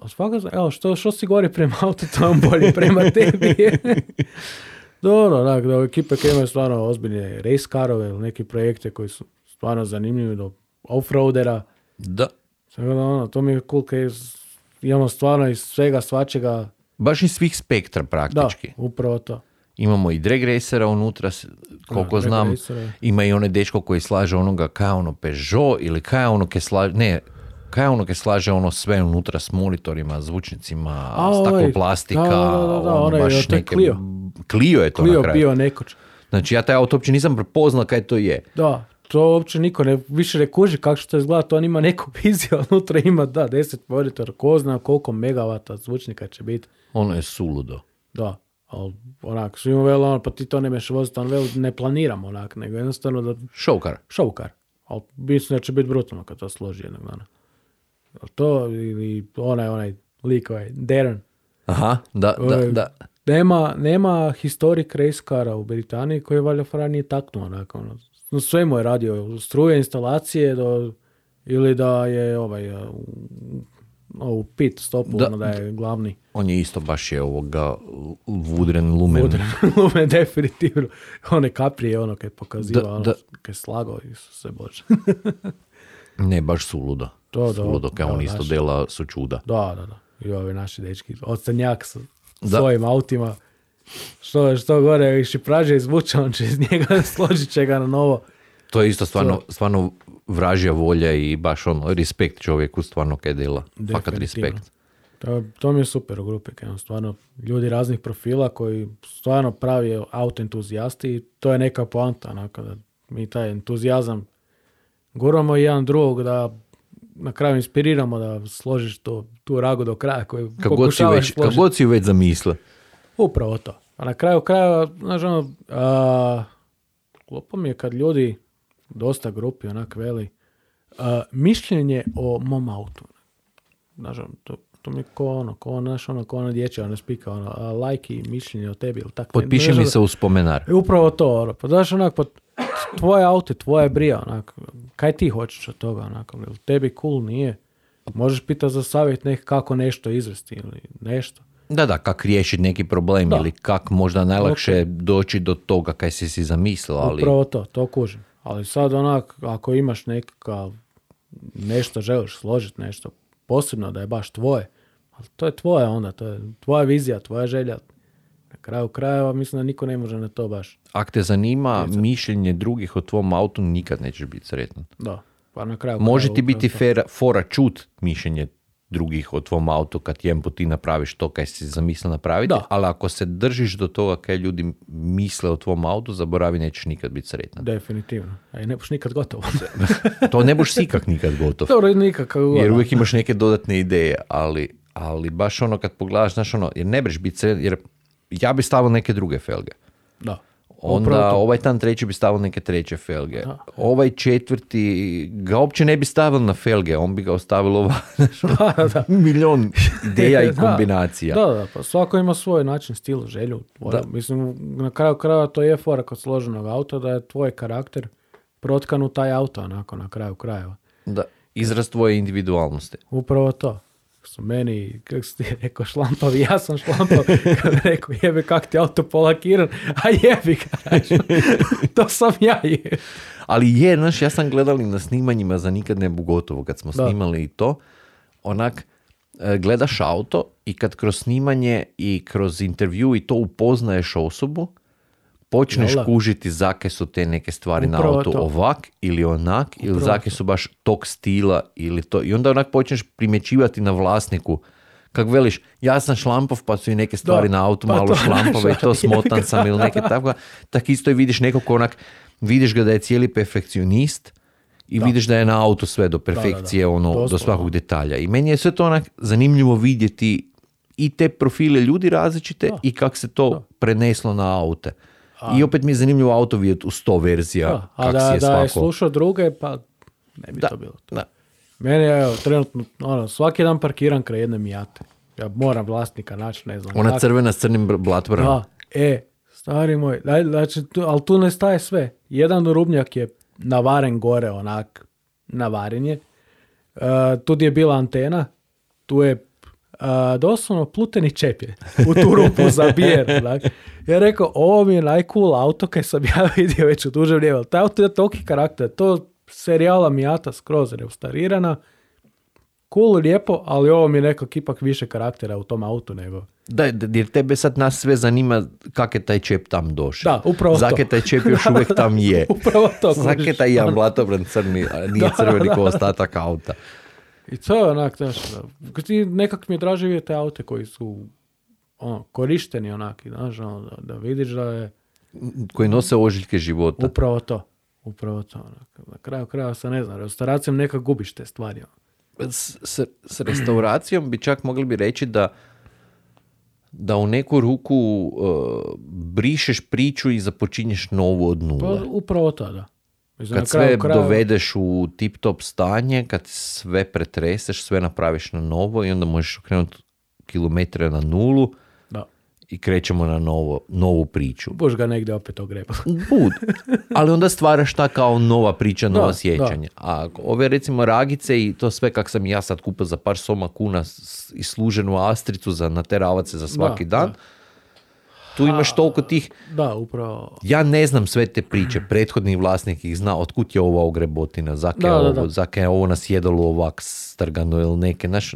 B: Svaka, evo, što, što si gori prema autu, to je on bolje prema tebi. Dobro, onak, da ekipe koje imaju stvarno ozbiljne race carove ili neke projekte koji su stvarno zanimljivi do offroadera.
A: Da.
B: Tako da, ono, to mi je cool kad imamo stvarno iz svega svačega.
A: Baš iz svih spektra
B: Da,
A: praktički.
B: upravo to.
A: Imamo i drag racera unutra, s- koliko
B: Da,
A: znam.
B: racera.
A: Ima i onaj dečko koji slaže onoga kaj je ono Peugeot ili kaj je ono ke slaže, ne, kaj je ono ke slaže ono sve unutra s monitorima, zvučnicima,
B: A, ovaj,
A: stakoplastika,
B: da, da, da, da,
A: ono baš
B: to je
A: neke...
B: Clio.
A: Clio je to na
B: Clio
A: kraju.
B: bio nekoć.
A: Znači ja taj auto uopće nisam prepoznao kaj to je.
B: Da, to uopće niko ne, više ne kuži kako što to izgleda, to on ima neku viziju, unutra ima, da, 10 monitora, ko zna koliko megavata zvučnika će biti.
A: Ono je suludo.
B: Da, ali onak, svima veli ono, pa ti to ne meš voziti, on veli ne planiram onak, nego jednostavno da
A: Šoukar.
B: šovkar. Ali mislim da će biti brutalno kad to složi jednog dana. To ili onaj, onaj lik, ovaj, Darren.
A: Aha, da, da,
B: Ovaj,
A: da.
B: Nema, nema historic race u Britaniji koji je valjda nije taknuo onak, ono. No, sve mu je radio, struje, instalacije do, ili da je ovaj, uh, u pit stopu,
A: Da.
B: ono da je glavni.
A: On je isto baš je ovoga Vudren Lumen.
B: Udren, Lume, definitivno. One kaprije, ono, kad pokaziva,
A: Da,
B: ono,
A: da.
B: kad je slagao, Isuse Bože.
A: Ne, baš suludo.
B: To, da,
A: suludo, kao
B: da,
A: on isto
B: naši.
A: dela su čuda.
B: da, da, da. I ovi naši dečki, odstanjak sa svojim autima. Što, što gore, šipraže izvuče, on će iz njega, složit će ga na novo.
A: To je isto stvarno, stvarno vražja volja i baš ono, respekt čovjeku stvarno kaj dela. Fakat respekt.
B: To, to mi je super u grupi, imam stvarno ljudi raznih profila koji stvarno pravi auto entuzijasti i to je neka poanta, onako da mi taj entuzijazam guramo jedan drugog da na kraju inspiriramo da složiš tu, tu ragu do kraja koju
A: Kako god si već, kako god si već zamisle.
B: Upravo to. A na kraju kraja, znaš ono, a, mi je kad ljudi, dosta grupi onak veli, A, mišljenje o mom autu. Znaš, ono, to, to mi je ko ono, ko ono, znaš, ono, ko ono dječje, ono spika, ono, a, lajk i mišljenje o tebi ili tako.
A: Potpiši mi se u spomenar.
B: E, Upravo to, ono, pa znaš, onak, pa tvoje auto, tvoje brija, onak, kaj ti hoćeš od toga, onak, jel tebi cool nije? Možeš pitati za savjet nek kako nešto izvesti ili nešto.
A: Da, da, kak riješiti neki problem
B: Da.
A: ili kak možda najlakše doći do toga kaj si si zamislio, ali
B: Upravo to, to kužim. Ali sad onak, ako imaš nekakav, nešto želiš složiti, nešto posebno da je baš tvoje, ali to je tvoje onda, to je tvoja vizija, tvoja želja. Na kraju krajeva mislim da niko ne može na to baš.
A: ako te zanima mišljenje drugih o tvom autu, nikad nećeš biti sretan.
B: Da, pa na kraju
A: Može
B: krajeva
A: ti biti fera, fora čut mišljenje drugih o tvom autu kad put ti napraviš to kaj si zamislio napraviti,
B: Da.
A: ali ako se držiš do toga kaj ljudi misle o tvom autu, zaboravi nećeš nikad biti sretan.
B: Definitivno. A i ne boš nikad gotovo.
A: To ne boš ikak nikad gotov.
B: Dobro, nikakav
A: Jer uvijek imaš neke dodatne ideje, ali, ali baš ono kad pogledaš, znaš ono, jer ne breš biti sretan, jer ja bi stavio neke druge felge.
B: Da.
A: Onda ovaj tan treći bi stavio neke treće felge. Ovaj četvrti ga uopće ne bi stavio na felge, on bi ga ostavio ova, znaš, ono,
B: Da, da.
A: milion ideja i
B: Da.
A: kombinacija.
B: Da, da, pa svako ima svoj način, stil, želju. Tvoj- Mislim, na kraju krajeva to je fora kod složenog auta, da je tvoj karakter protkan u taj auto, onako, na kraju krajeva.
A: Da, izraz tvoje individualnosti.
B: Upravo to. Su meni, kako si ti rekao, šlampavi, ja sam šlampav. Kad rekao, jebe, kak ti auto polakiran, a jebi ga, to sam ja je.
A: Ali je, znaš, ja sam gledali na snimanjima za nikad ne gotovo, kad smo
B: Da.
A: snimali i to, onak, e, gledaš auto i kad kroz snimanje i kroz intervju i to upoznaješ osobu, počneš
B: Jel da?
A: kužiti zake su te neke stvari na
B: Upravo
A: autu
B: to.
A: ovak ili onak, ili
B: Upravo
A: zake su baš tog stila ili to. I onda onak počneš primjećivati na vlasniku Kak veliš, ja sam šlampov pa su i neke stvari
B: Da,
A: na autu
B: pa
A: malo
B: to,
A: šlampove i to smotan sam ili neke tako. Tak isto i vidiš nekog ko onak, vidiš ga da je cijeli perfekcionist i vidiš da je na autu sve do perfekcije, ono, do
B: Doslovno.
A: svakog detalja. I meni je sve to onak zanimljivo vidjeti i te profile ljudi različite i kako se to preneslo na aute. I opet mi je zanimljivo auto vidjeti u sto verzija,
B: Da, a da,
A: je
B: da je
A: svako.
B: slušao druge, pa ne bi
A: Da,
B: to bilo. to.
A: da.
B: Meni je, trenutno, ono, svaki dan parkiram kraj jedne Mijate. Ja moram vlasnika naći, ne znam.
A: Ona
B: kako.
A: crvena s crnim blatvorom.
B: Da, e, stari moj, daj, znači, tu, ali tu ne staje sve. Jedan rubnjak je navaren gore, onak, navaren je. E, tu je bila antena, tu je a, doslovno pluteni čep je u tu rupu zabijen. onak. Ja rekao, ovo mi je najcool auto kaj sam ja vidio već u duže vrijeme. Taj auto je toliki karakter, to serijala Miata skroz restaurirana, cool, lijepo, ali ovo mi je nekak ipak više karaktera u tom autu nego...
A: Da, jer tebe sad nas sve zanima kak je taj čep tam došao.
B: Da, upravo to.
A: Zake taj čep još
B: Da,
A: uvijek tam je.
B: upravo to,
A: Zake taj jedan blatobran crni, nije crveni ko ostatak auta.
B: I to je onak, znaš, da, nekak mi je draže vidjeti te aute koji su ono, korišteni onaki, znaš, ono, da, da vidiš da je
A: Koji nose ožiljke života.
B: upravo to. Upravo to. Onak. Na kraju krajeva se ne znam, restauracijom nekak gubiš te stvari. ono.
A: S, s, s restauracijom bi čak mogli bi reći da da u neku ruku uh, brišeš priču i započinješ novu od
B: Pa
A: nule.
B: upravo to, da. Mislim,
A: Kad
B: kraju
A: sve
B: krajeva-
A: dovedeš u tip top stanje, kad sve pretreseš, sve napraviš na novo i onda možeš okrenuti kilometre na nulu
B: Da.
A: i krećemo na novo, novu priču.
B: Boš ga negdje opet ogreba.
A: Bud. Ali onda stvaraš ta kao nova priča, nova
B: Da,
A: sjećanja. A ako ove recimo ragice i to sve kak sam ja sad kupio za par soma kuna i služenu astricu za nateravati se za svaki
B: Da,
A: dan, tu imaš toliko tih
B: Da, upravo.
A: ja ne znam sve te priče, prethodni vlasnik ih zna, otkud je ova ogrebotina, zake
B: Da, da,
A: ovo,
B: da.
A: zake je ovo na sjedalu ovak strgano ili neke, znaš,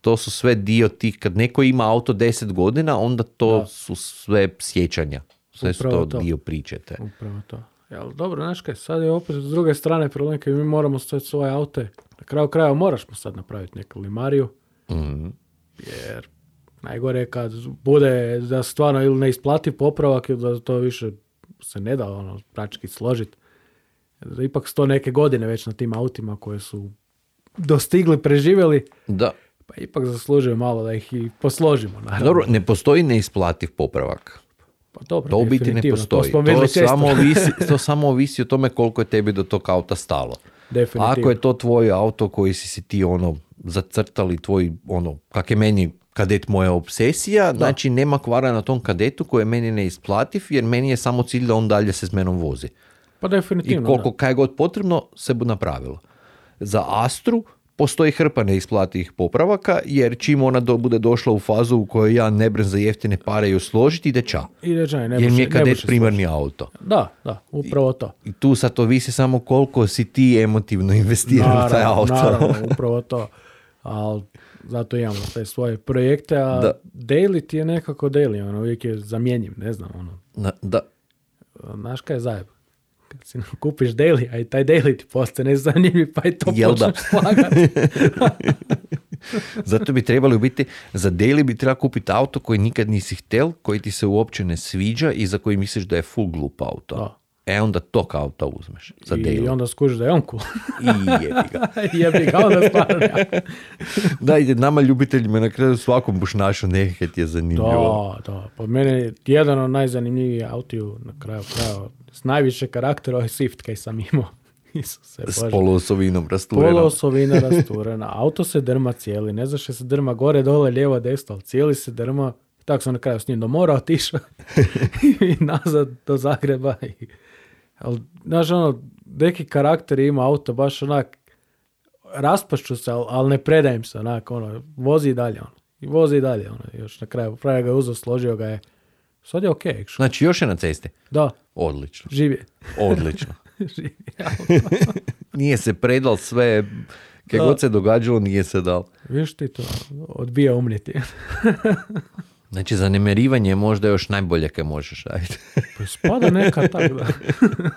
A: to su sve dio tih, kad neko ima auto 10 godina, onda to su sve sjećanja, sve su
B: Upravo
A: to,
B: to.
A: dio priče te.
B: Upravo to. Jel, dobro, znaš kaj, sad je opet s druge strane problem kad mi moramo staviti svoje aute. Na kraju krajeva moraš mu sad napraviti neku limariju.
A: Mhm.
B: Jer najgore je kad bude da stvarno ili ne isplati popravak ili da to više se ne da ono praktički složiti. Ipak sto neke godine već na tim autima koje su dostigli, preživjeli,
A: Da.
B: pa ipak zaslužuje malo da ih i posložimo. Naravno.
A: Dobro, ne postoji neisplativ popravak.
B: pa dobro,
A: To u biti ne postoji. To,
B: često.
A: samo ovisi, to samo ovisi o tome koliko je tebi do tog auta stalo.
B: Definitivno.
A: Ako je to tvoj auto koji si si ti ono zacrtali tvoj ono kak je meni kadet moja obsesija, znači nema kvara na tom kadetu koji je meni neisplativ jer meni je samo cilj da on dalje se s menom vozi.
B: Pa
A: I
B: definitivno.
A: koliko kaj god potrebno se bu napravilo. Za Astru postoji hrpa neisplativih popravaka jer čim ona do, bude došla u fazu u kojoj ja ne brem za jeftine pare ju složiti, ide ča.
B: Da. Ide čaj, ne
A: Jer mi je kadet primarni auto.
B: složiti. Da, da, upravo to.
A: I tu sad ovisi samo koliko si ti emotivno investiran u taj auto.
B: naravno, upravo to. Ali zato imamo te svoje projekte, a
A: Da.
B: daily ti je nekako daily, ono, uvijek je zamjenjiv, ne znam, ono.
A: Na- da,
B: Znaš kaj je zajeb? Kad si kupiš daily, a i taj daily ti postane zanimljiv, pa i to
A: Jel
B: počneš slagati.
A: zato bi trebali biti, za daily bi trebalo kupiti auto koji nikad nisi htel, koji ti se uopće ne sviđa i za koji misliš da je full glup auto.
B: Da.
A: E onda tog auta uzmeš za
B: I onda skužiš da je on cool.
A: I jebi ga.
B: Jebi ga, onda stvarno.
A: Da, ide nama ljubiteljima na kraju svakom buš našao nekaj je zanimljivo.
B: Da, da. Po mene je jedan od najzanimljivijih autiju na kraju krajeva. S najviše karaktera ovaj Swift kaj sam imao. Isuse
A: S poluosovinom rastureno.
B: Poloosovina rasturena, auto se drma cijeli, ne znaš je se drma gore, dole, lijevo, desno, ali cijeli se drma. Tako sam na kraju s njim do mora otišao i nazad do Zagreba. I, ali, znaš, ono, neki karakter ima auto baš onak, raspašću se, ali, ali ne predajem se, onak, ono, vozi i dalje, ono. I vozi i dalje, ono, još na kraju, pravi ga je uzeo, složio ga je. Sad je okej, actually.
A: Znači još je na cesti.
B: da,
A: Odlično.
B: živi je.
A: Odlično.
B: živi je.
A: Nije se predal sve, kaj
B: Da.
A: god se događalo, nije se dal.
B: Viš ti to, odbija umrijeti.
A: Znači, zanemarivanje je možda još najbolje kaj možeš raditi.
B: Pa spada neka tak da.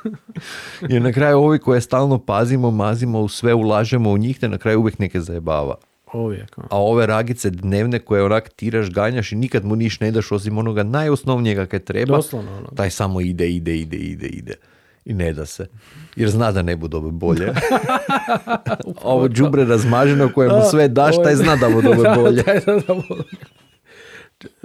A: Jer na kraju ovi koje stalno pazimo, mazimo, u sve ulažemo u njih, te na kraju uvijek neke zajebava.
B: Uvijek.
A: A ove ragice dnevne koje onak tiraš, ganjaš i nikad mu niš ne daš osim onoga najosnovnijega kaj treba,
B: Doslovno ono.
A: taj samo ide, ide, ide, ide, ide. I ne da se. Jer zna da ne bude bolje. Ovo đubre razmaženo koje mu sve daš, taj zna da mu dobe bolje.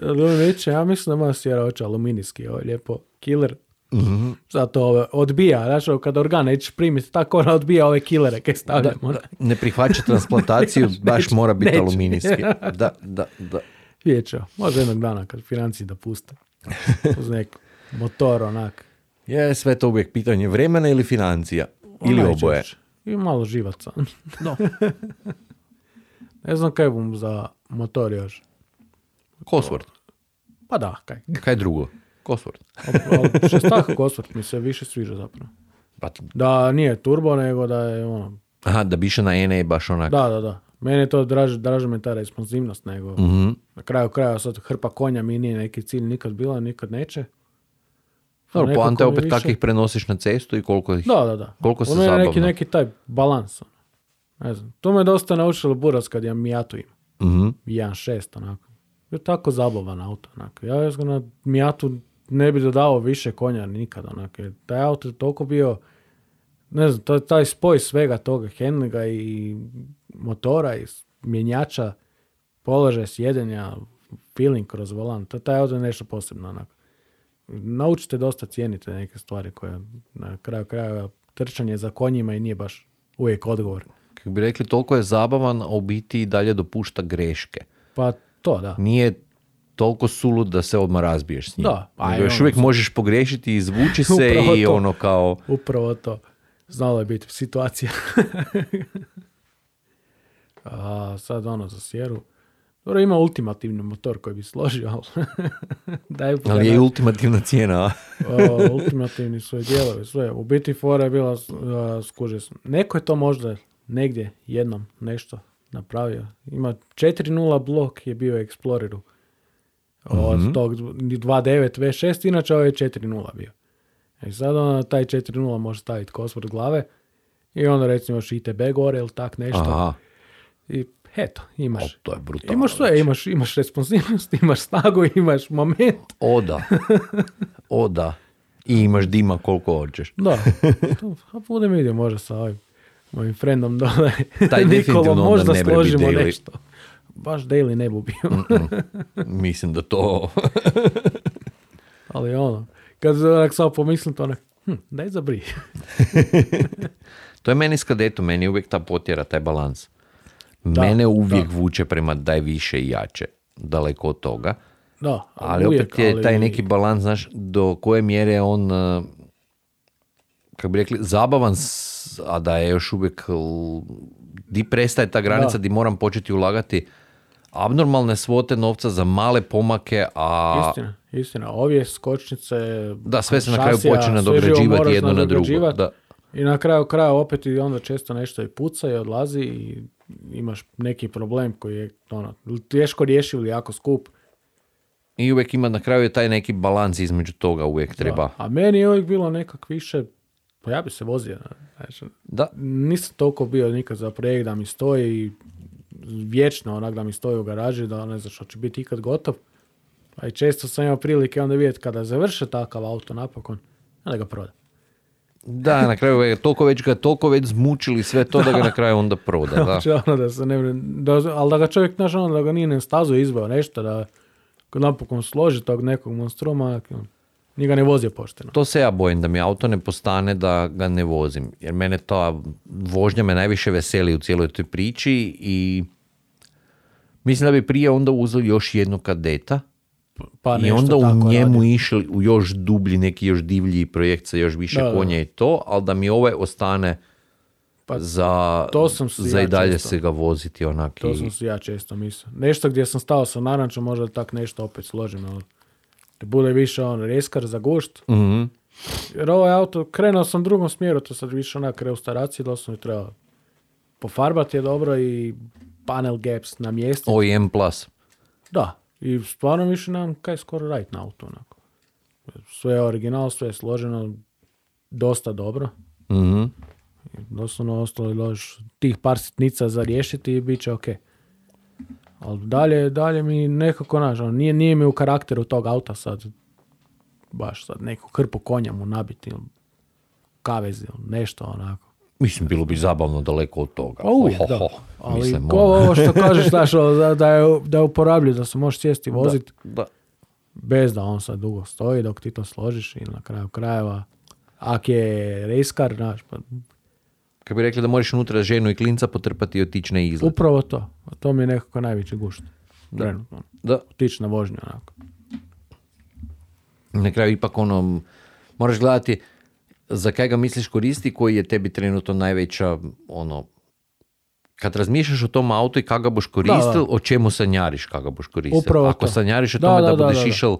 B: Lumiće, ja mislim da ima sjera oči aluminijski, ovo je lijepo killer.
A: Mhm.
B: Zato ove odbija, znaš, ovo kad organ nećeš primiti, tako ona odbija ove killere kaj stavljamo.
A: Ne prihvaća transplantaciju, baš
B: Neće,
A: mora biti
B: neće.
A: aluminijski. Da, da, da.
B: Ćemo, možda jednog dana kad financije da puste. Uz neki motor onak.
A: Je sve to uvijek pitanje vremena ili financija. Ili
B: Najčešće.
A: oboje.
B: I malo živaca.
A: No.
B: ne znam kaj bum za motor još.
A: Cosworth.
B: Pa da, kaj.
A: Kaj drugo? Cosworth.
B: Ali šestak Cosworth mi se više sviđa zapravo.
A: Pa, t-
B: Da nije turbo, nego da je ono...
A: aha, da bi išao na NE baš onak.
B: Da, da, da. Meni je to draže, draže me ta responsivnost nego...
A: Mhm.
B: Na kraju kraja sad hrpa konja mi nije neki cilj nikad bila, nikad neće.
A: Dobro,
B: Nekako
A: poanta je
B: mi
A: opet
B: više-
A: kako ih prenosiš na cestu i koliko ih...
B: Da, da, da.
A: Koliko se
B: Ono je neki,
A: zabavno.
B: neki taj balans. ono. Ne znam. To me dosta naučilo Buras kad ja Mijatu imam.
A: Mhm.
B: 1.6 onako. Je tako zabavan auto onako. Ja još ga na Mijatu ne bi dodao više konja nikad onako. Jer taj auto je toliko bio ne znam, to, taj spoj svega toga, handlinga i motora i mjenjača, položaj sjedenja, feeling kroz volan, to, taj auto je nešto posebno onako. Naučite dosta cijeniti neke stvari koje na kraju krajeva trčanje za konjima i nije baš uvijek odgovor.
A: Kako bi rekli, toliko je zabavan, a u biti i dalje dopušta greške.
B: Pa to da.
A: Nije toliko sulud da se odmah razbiješ s njim.
B: Da, a
A: još
B: ono
A: uvijek
B: sad-
A: možeš pogriješiti, izvući se i
B: to.
A: ono kao...
B: Upravo to. Znalo je biti situacija. A sad ono za sjeru. Dobro, ima ultimativni motor koji bi složio, ali... Daj
A: Ali je i ultimativna cijena. a?
B: O, ultimativni su dijelovi, sve. U biti fora je bila, uh, skuže sam. Neko je to možda negdje jednom nešto napravio. Ima 4.0 blok je bio Exploreru. Od tog 2.9 V6, inače ovo je 4.0 bio. I sad onda taj 4.0 može staviti Cosworth glave i onda recimo još ITB gore ili tak nešto.
A: Aha,
B: I eto, imaš.
A: O, to je brutalno.
B: Imaš sve, imaš, imaš responsivnost, imaš snagu, imaš moment.
A: o da. O da. I imaš dima koliko hoćeš.
B: Da, a budem vidio možda sa ovim mojim friendom dole.
A: Taj onda
B: možda
A: ne
B: složimo
A: daily.
B: nešto. Baš daily ne bi bio.
A: Mislim da to...
B: Ali ono, kad samo pomislim to onak, hm, daj zabri.
A: To je meni s kadetom, meni je uvijek ta potjera, taj balans. Mene uvijek vuče prema daj više i jače, daleko od toga.
B: Da,
A: Ali
B: uvijek,
A: opet je
B: ali-
A: taj neki balans, znaš, do koje mjere je on, uh, kako bi rekli, zabavan, a da je još uvijek, di prestaje ta granica,
B: Da.
A: di moram početi ulagati abnormalne svote novca za male pomake, a
B: Istina, istina. Ovije skočnice,
A: Da, sve se na kraju počne nadograđivati jedno na drugo, da.
B: I na kraju kraja opet i onda često nešto i puca i odlazi i imaš neki problem koji je ono, teško rješiv ili jako skup.
A: i uvijek ima na kraju je taj neki balans između toga uvijek treba.
B: Da. A meni je uvijek bilo nekak više, pa ja bi se vozio. Znači,
A: Da,
B: nisam toliko bio nikad za projekt da mi stoji vječno onak da mi stoji u garaži da ne znam što će biti ikad gotov. Pa i često sam imao prilike onda vidjeti kada završe takav auto napokon, onda ga proda.
A: da, na kraju je toliko već ga toliko već zmučili sve to da ga na kraju onda proda. Da.
B: Znači, ono da se ne, da, ali da ga čovjek, znaš, ono, da ga nije na stazu izveo nešto, da napokon složi tog nekog monstruma, nije ga ne vozio pošteno.
A: To se ja bojim da mi auto ne postane da ga ne vozim. Jer mene ta vožnja me najviše veseli u cijeloj toj priči i mislim da bi prije onda uzeli još jednog kadeta
B: Pa
A: i
B: nešto
A: onda u njemu
B: radi.
A: išli u još dublji, neki još divlji projekt sa još više
B: Da, da.
A: konja i to, ali da mi ovaj ostane
B: Pa
A: za,
B: to sam si
A: za
B: ja
A: i dalje
B: često.
A: se ga voziti onak.
B: To
A: i-
B: sam si ja često mislio. Nešto gdje sam stao sa narančom, možda tak nešto opet složim, ali da bude više on reskar za gušt.
A: Mhm.
B: Jer ovaj auto, krenuo sam u drugom smjeru, to sad više onak restauracije, doslovno treba pofarbati je dobro i panel gaps na mjestu.
A: Ovo je M+.
B: Da, i stvarno više nemam kaj skoro raditi na auto. Onako. Sve je original, sve je složeno, dosta dobro.
A: Mhm.
B: Doslovno ostalo je još tih par sitnica za riješiti i bit će ok. Ali dalje, dalje mi nekako, znaš, ono, nije, nije mi u karakteru tog auta sad, baš sad neku krpu konja mu nabiti, ili kavez ili nešto onako.
A: Mislim, bilo bi zabavno daleko od toga.
B: Pa uvijek, da. Ali
A: Mislim,
B: ko
A: ono.
B: ovo što kažeš, znaš, ono, da, da, je, da je uporabljiv, da se možeš sjesti i voziti,
A: Da.
B: bez da on sad dugo stoji dok ti to složiš i na kraju krajeva, ak je rejskar, znaš, pa
A: Kad bi rekli da možeš unutra ženu i klinca potrpati i otići na izlet.
B: upravo to. To mi je nekako najveći gušt.
A: Da.
B: Trenutno.
A: Da.
B: Otići na vožnju, onako.
A: Na kraju ipak ono, moraš gledati za kaj ga misliš koristi, koji je tebi trenutno najveća, ono, kad razmišljaš o tom autu i kako ga boš koristio, o čemu sanjariš kako ga boš koristio.
B: Upravo
A: Ako
B: to.
A: sanjariš o
B: Da,
A: tome da,
B: da, da,
A: budeš
B: da, da.
A: išao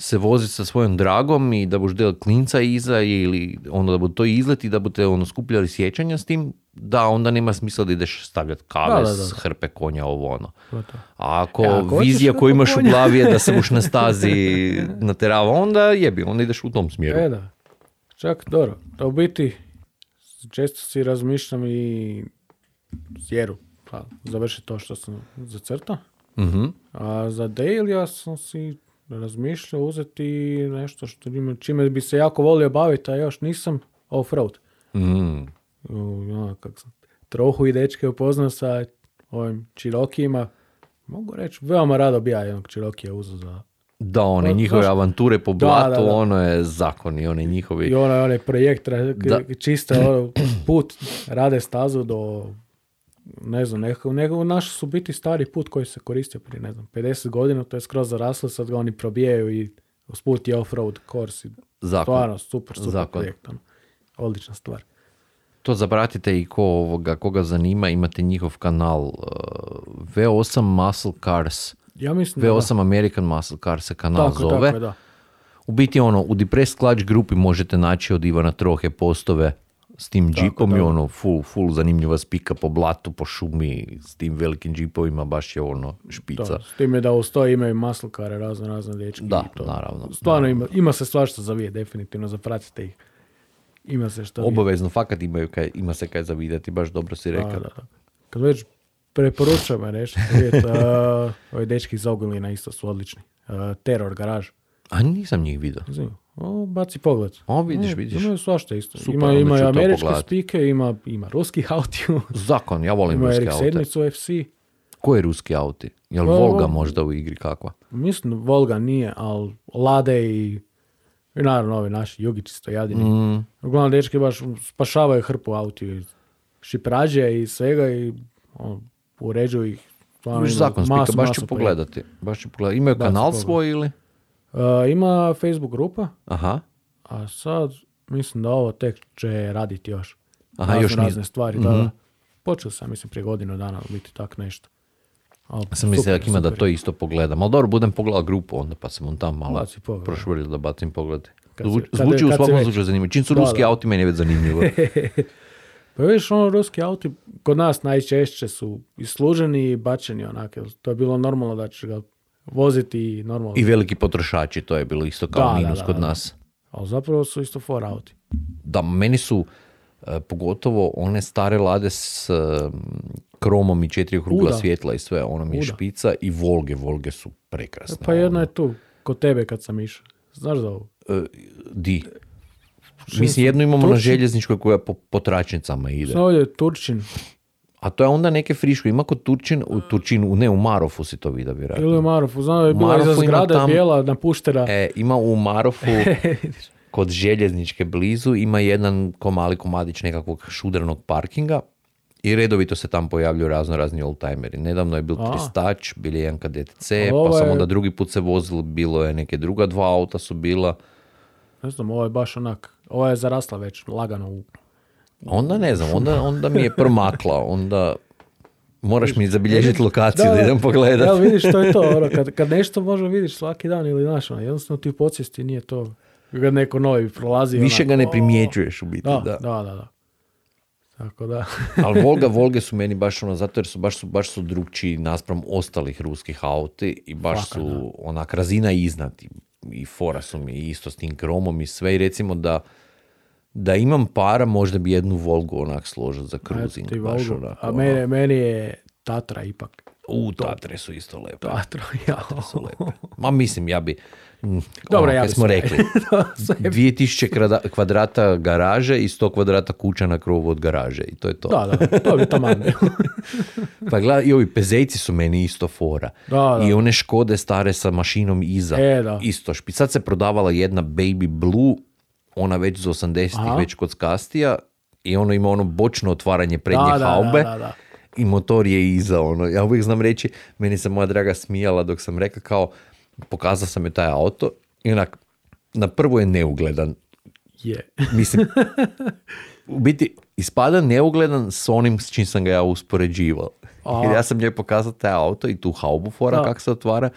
A: se voziti sa svojom dragom i da boš del klinca iza ili ono da bude to izlet i da budete ono skupljali sjećanja s tim, da onda nema smisla da ideš stavljati kave
B: Da, da, da.
A: s hrpe konja ovo ono. A ako
B: E, ako
A: vizija koju imaš u
B: konja.
A: glavi je da se buš na stazi naterava, onda jebi, onda ideš u tom smjeru.
B: E da. Čak, dobro. Da u biti, često si razmišljam i sjeru. Pa, završi to što sam zacrtao.
A: Mhm.
B: A za Dailya sam si razmišljao uzeti nešto što čime bi se jako volio baviti, a još nisam off-road.
A: Mm.
B: Ono, kak sam trohu i dečke upoznao sa ovim čirokijima. Mogu reći, veoma rado bi ja jednog čirokija uzeo za...
A: Da, one
B: Pa,
A: njihove
B: zašto?
A: avanture po blatu,
B: da, da.
A: ono je zakon i one njihovi...
B: I onaj, onaj projekt, čiste ono, put, rade stazu do, ne znam, nekako, nego naši su biti stari put koji se koristio prije, ne znam, 50 godina, to je skroz zaraslo, sad ga oni probijaju i usput je off-road course.
A: Zakon.
B: Stvarno, super, super
A: Zakon.
B: projekt, ono. odlična stvar.
A: To zapratite i ko ovoga, koga zanima, imate njihov kanal uh, V8 Muscle Cars.
B: Ja mislim da
A: V8 American Muscle Cars se kanal
B: Tako,
A: zove.
B: tako da.
A: U biti ono, u Depressed Clutch grupi možete naći od Ivana Trohe postove s tim džipom i
B: tako.
A: ono full, full zanimljiva spika po blatu, po šumi, s tim velikim džipovima, baš je ono špica.
B: To, s time da uz to imaju maslkare, razno razne dečki.
A: Da,
B: i to.
A: naravno.
B: Stvarno ima, ima se svašta za vidjeti, definitivno, zapratite ih. Ima se što vidjeti.
A: Obavezno, fakat imaju kaj, ima se kaj za vidjeti, baš dobro si
B: Da,
A: rekao.
B: da, da. Kad već preporučujem je nešto vidjeti, uh, ovi dečki iz Ogulina isto su odlični. Uh, Terror garaž.
A: A nisam njih vidio.
B: Zanimljivo. O, baci pogled.
A: O, vidiš,
B: O,
A: vidiš.
B: Imaju svašta isto.
A: Super,
B: ima ima američke spike, ima, ima ruski autiju,
A: Zakon, ja volim
B: ima
A: ruske aute.
B: sedmicu FC.
A: Ko je ruski auti? Jel
B: Pa,
A: Volga možda u igri kakva?
B: Mislim, Volga nije, ali Lade i I naravno ovi naši jugići stojadini.
A: Mm.
B: Uglavnom, dečki baš spašavaju hrpu auti šiprađe i svega i on, uređuju ih.
A: Viš
B: ima
A: zakon spika, baš ću pogledati. Baš ću pogledati. Imaju kanal svoj ili?
B: Pogledati. E, ima Facebook grupa,
A: Aha.
B: a sad mislim da ovo tek će raditi još.
A: Aha,
B: razne,
A: još nije.
B: razne stvari. Da, da. Počeo sam, mislim, prije godinu dana biti tak nešto. Ali
A: Sam mislio da ima da to isto pogledam. Ali dobro, budem pogledao grupu onda, pa sam on tam malo
B: pogled, da.
A: bacim pogled.
B: Kad
A: Zvuči,
B: se- kad-
A: zvuči u
B: kad
A: svakom slučaju zanimljivo. Čim su
B: Da,
A: ruski
B: da.
A: auti, meni je već zanimljivo.
B: Pa vidiš, ono, ruski auti kod nas najčešće su isluženi i bačeni onak. jel To je bilo normalno da ćeš ga voziti normalno.
A: I veliki potrošači, to je bilo isto kao
B: Da,
A: minus
B: da,
A: kod
B: da.
A: nas.
B: Ali zapravo su isto for auti.
A: Da, meni su e, pogotovo one stare lade s e, kromom i četiri okrugla
B: Uda.
A: svjetla i sve, ono mi je
B: Uda.
A: špica i Volge, Volge su prekrasne.
B: Pa jedna
A: ono.
B: je tu, kod tebe kad sam išao. Znaš za ovu?
A: E, di? Mislim, jednu imamo na
B: Turci?
A: željezničkoj koja po, po tračnicama ide.
B: Ovdje je Turčin.
A: A to je onda neke friško. Ima kod Turčin, u Turčinu, ne u Marofu si to vidio vjerojatno.
B: Ili u Marofu. Znam da je bila iza
A: ima
B: zgrade
A: tam-
B: bijela napuštena.
A: E, ima u Marofu kod željezničke blizu ima jedan ko mali komadić nekakvog šudranog parkinga i redovito se tam pojavljuju razno razni oldtimeri. Nedavno je bil
B: A.
A: Tristač, bil je jedan KDTC, pa sam onda drugi put se vozil, bilo je neke druga dva auta su bila.
B: Ne znam, ovo je baš onak. Ovo je zarasla već lagano u...
A: Onda ne znam, onda, onda mi je promakla, onda moraš mi zabilježiti lokaciju da, idem pogledat.
B: Evo vidiš što je to, ono, kad, kad nešto može vidiš svaki dan ili znaš, ono, jednostavno ti u podsvijesti nije to, kad neko novi prolazi.
A: Više
B: onak,
A: ga ne primjećuješ u biti.
B: Da,
A: da.
B: da, da, da. Tako da,
A: Ali Volga, Volge su meni baš ono, zato jer su baš su, baš su drugčiji naspram ostalih ruskih auti i baš
B: Fakat,
A: su onak razina iznad i, i fora su mi isto s tim kromom i sve i recimo da da imam para možda bi jednu Volgu onak složio za cruising.
B: ti
A: baš onako,
B: A meni, meni je Tatra ipak.
A: U, Tatre su isto lepe.
B: Tatra, ja.
A: su lepe. Ma mislim, ja bi... mm,
B: Dobro,
A: ono,
B: ja
A: smo rekli. 2000 krada- kvadrata garaže i 100 kvadrata kuća na krovu od garaže i to je to.
B: Da, da, to bi taman.
A: Pa gledaj, i ovi pezejci su meni isto fora.
B: Da, da.
A: I one škode stare sa mašinom iza.
B: E, da.
A: Isto. špi- Sad se prodavala jedna Baby Blue, ona već iz 80-ih,
B: Aha.
A: već kod skastija. I ono ima ono bočno otvaranje prednje
B: Da,
A: haube.
B: da, da, da.
A: I motor je iza. Ono. Ja uvijek znam reći, meni se moja draga smijala dok sam rekao kao, pokazao sam joj taj auto i onak, na prvo je neugledan.
B: Je.
A: Mislim, u biti ispada neugledan s onim s čim sam ga ja uspoređivao. Jer ja sam njoj pokazao taj auto i tu haubu fora kako se otvara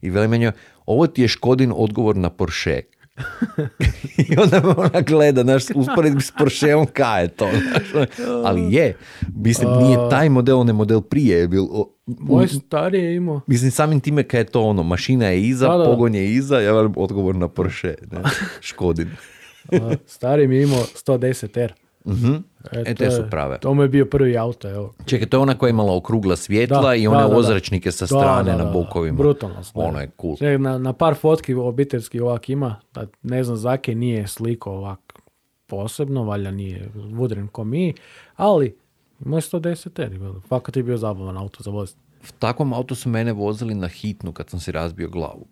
A: i veli meni, ovo ti je Škodin odgovor na Porsche. I onda me ona gleda, znaš, usporedbi s Porscheom, kaj je to, znaš, ali je, mislim, nije taj model, on je model prije je bil, o-
B: Moj stari je imao.
A: mislim, samim time kaj je to ono, mašina je iza,
B: Da, da.
A: pogon je iza, ja velim odgovor na Porsche, ne, Škodin.
B: Stari mi je imao 110R.
A: Mhm.
B: E,
A: E,
B: to
A: te su
B: je-
A: prave.
B: To mu je bio prvi auto, evo.
A: Čekaj, to je ona koja je imala okrugla svjetla
B: Da,
A: i one
B: da, da,
A: ozračnike sa
B: Da,
A: strane
B: da,
A: na bokovima.
B: brutalno.
A: Ono je cool.
B: Na, na par fotki obiteljski ovak ima, da ne znam zake nije sliko ovak posebno, valjda nije vudren ko mi, ali ima 110 R, fakat je bio zabavan auto za voziti.
A: V takvom autu su mene vozili na hitnu kad sam si razbio glavu.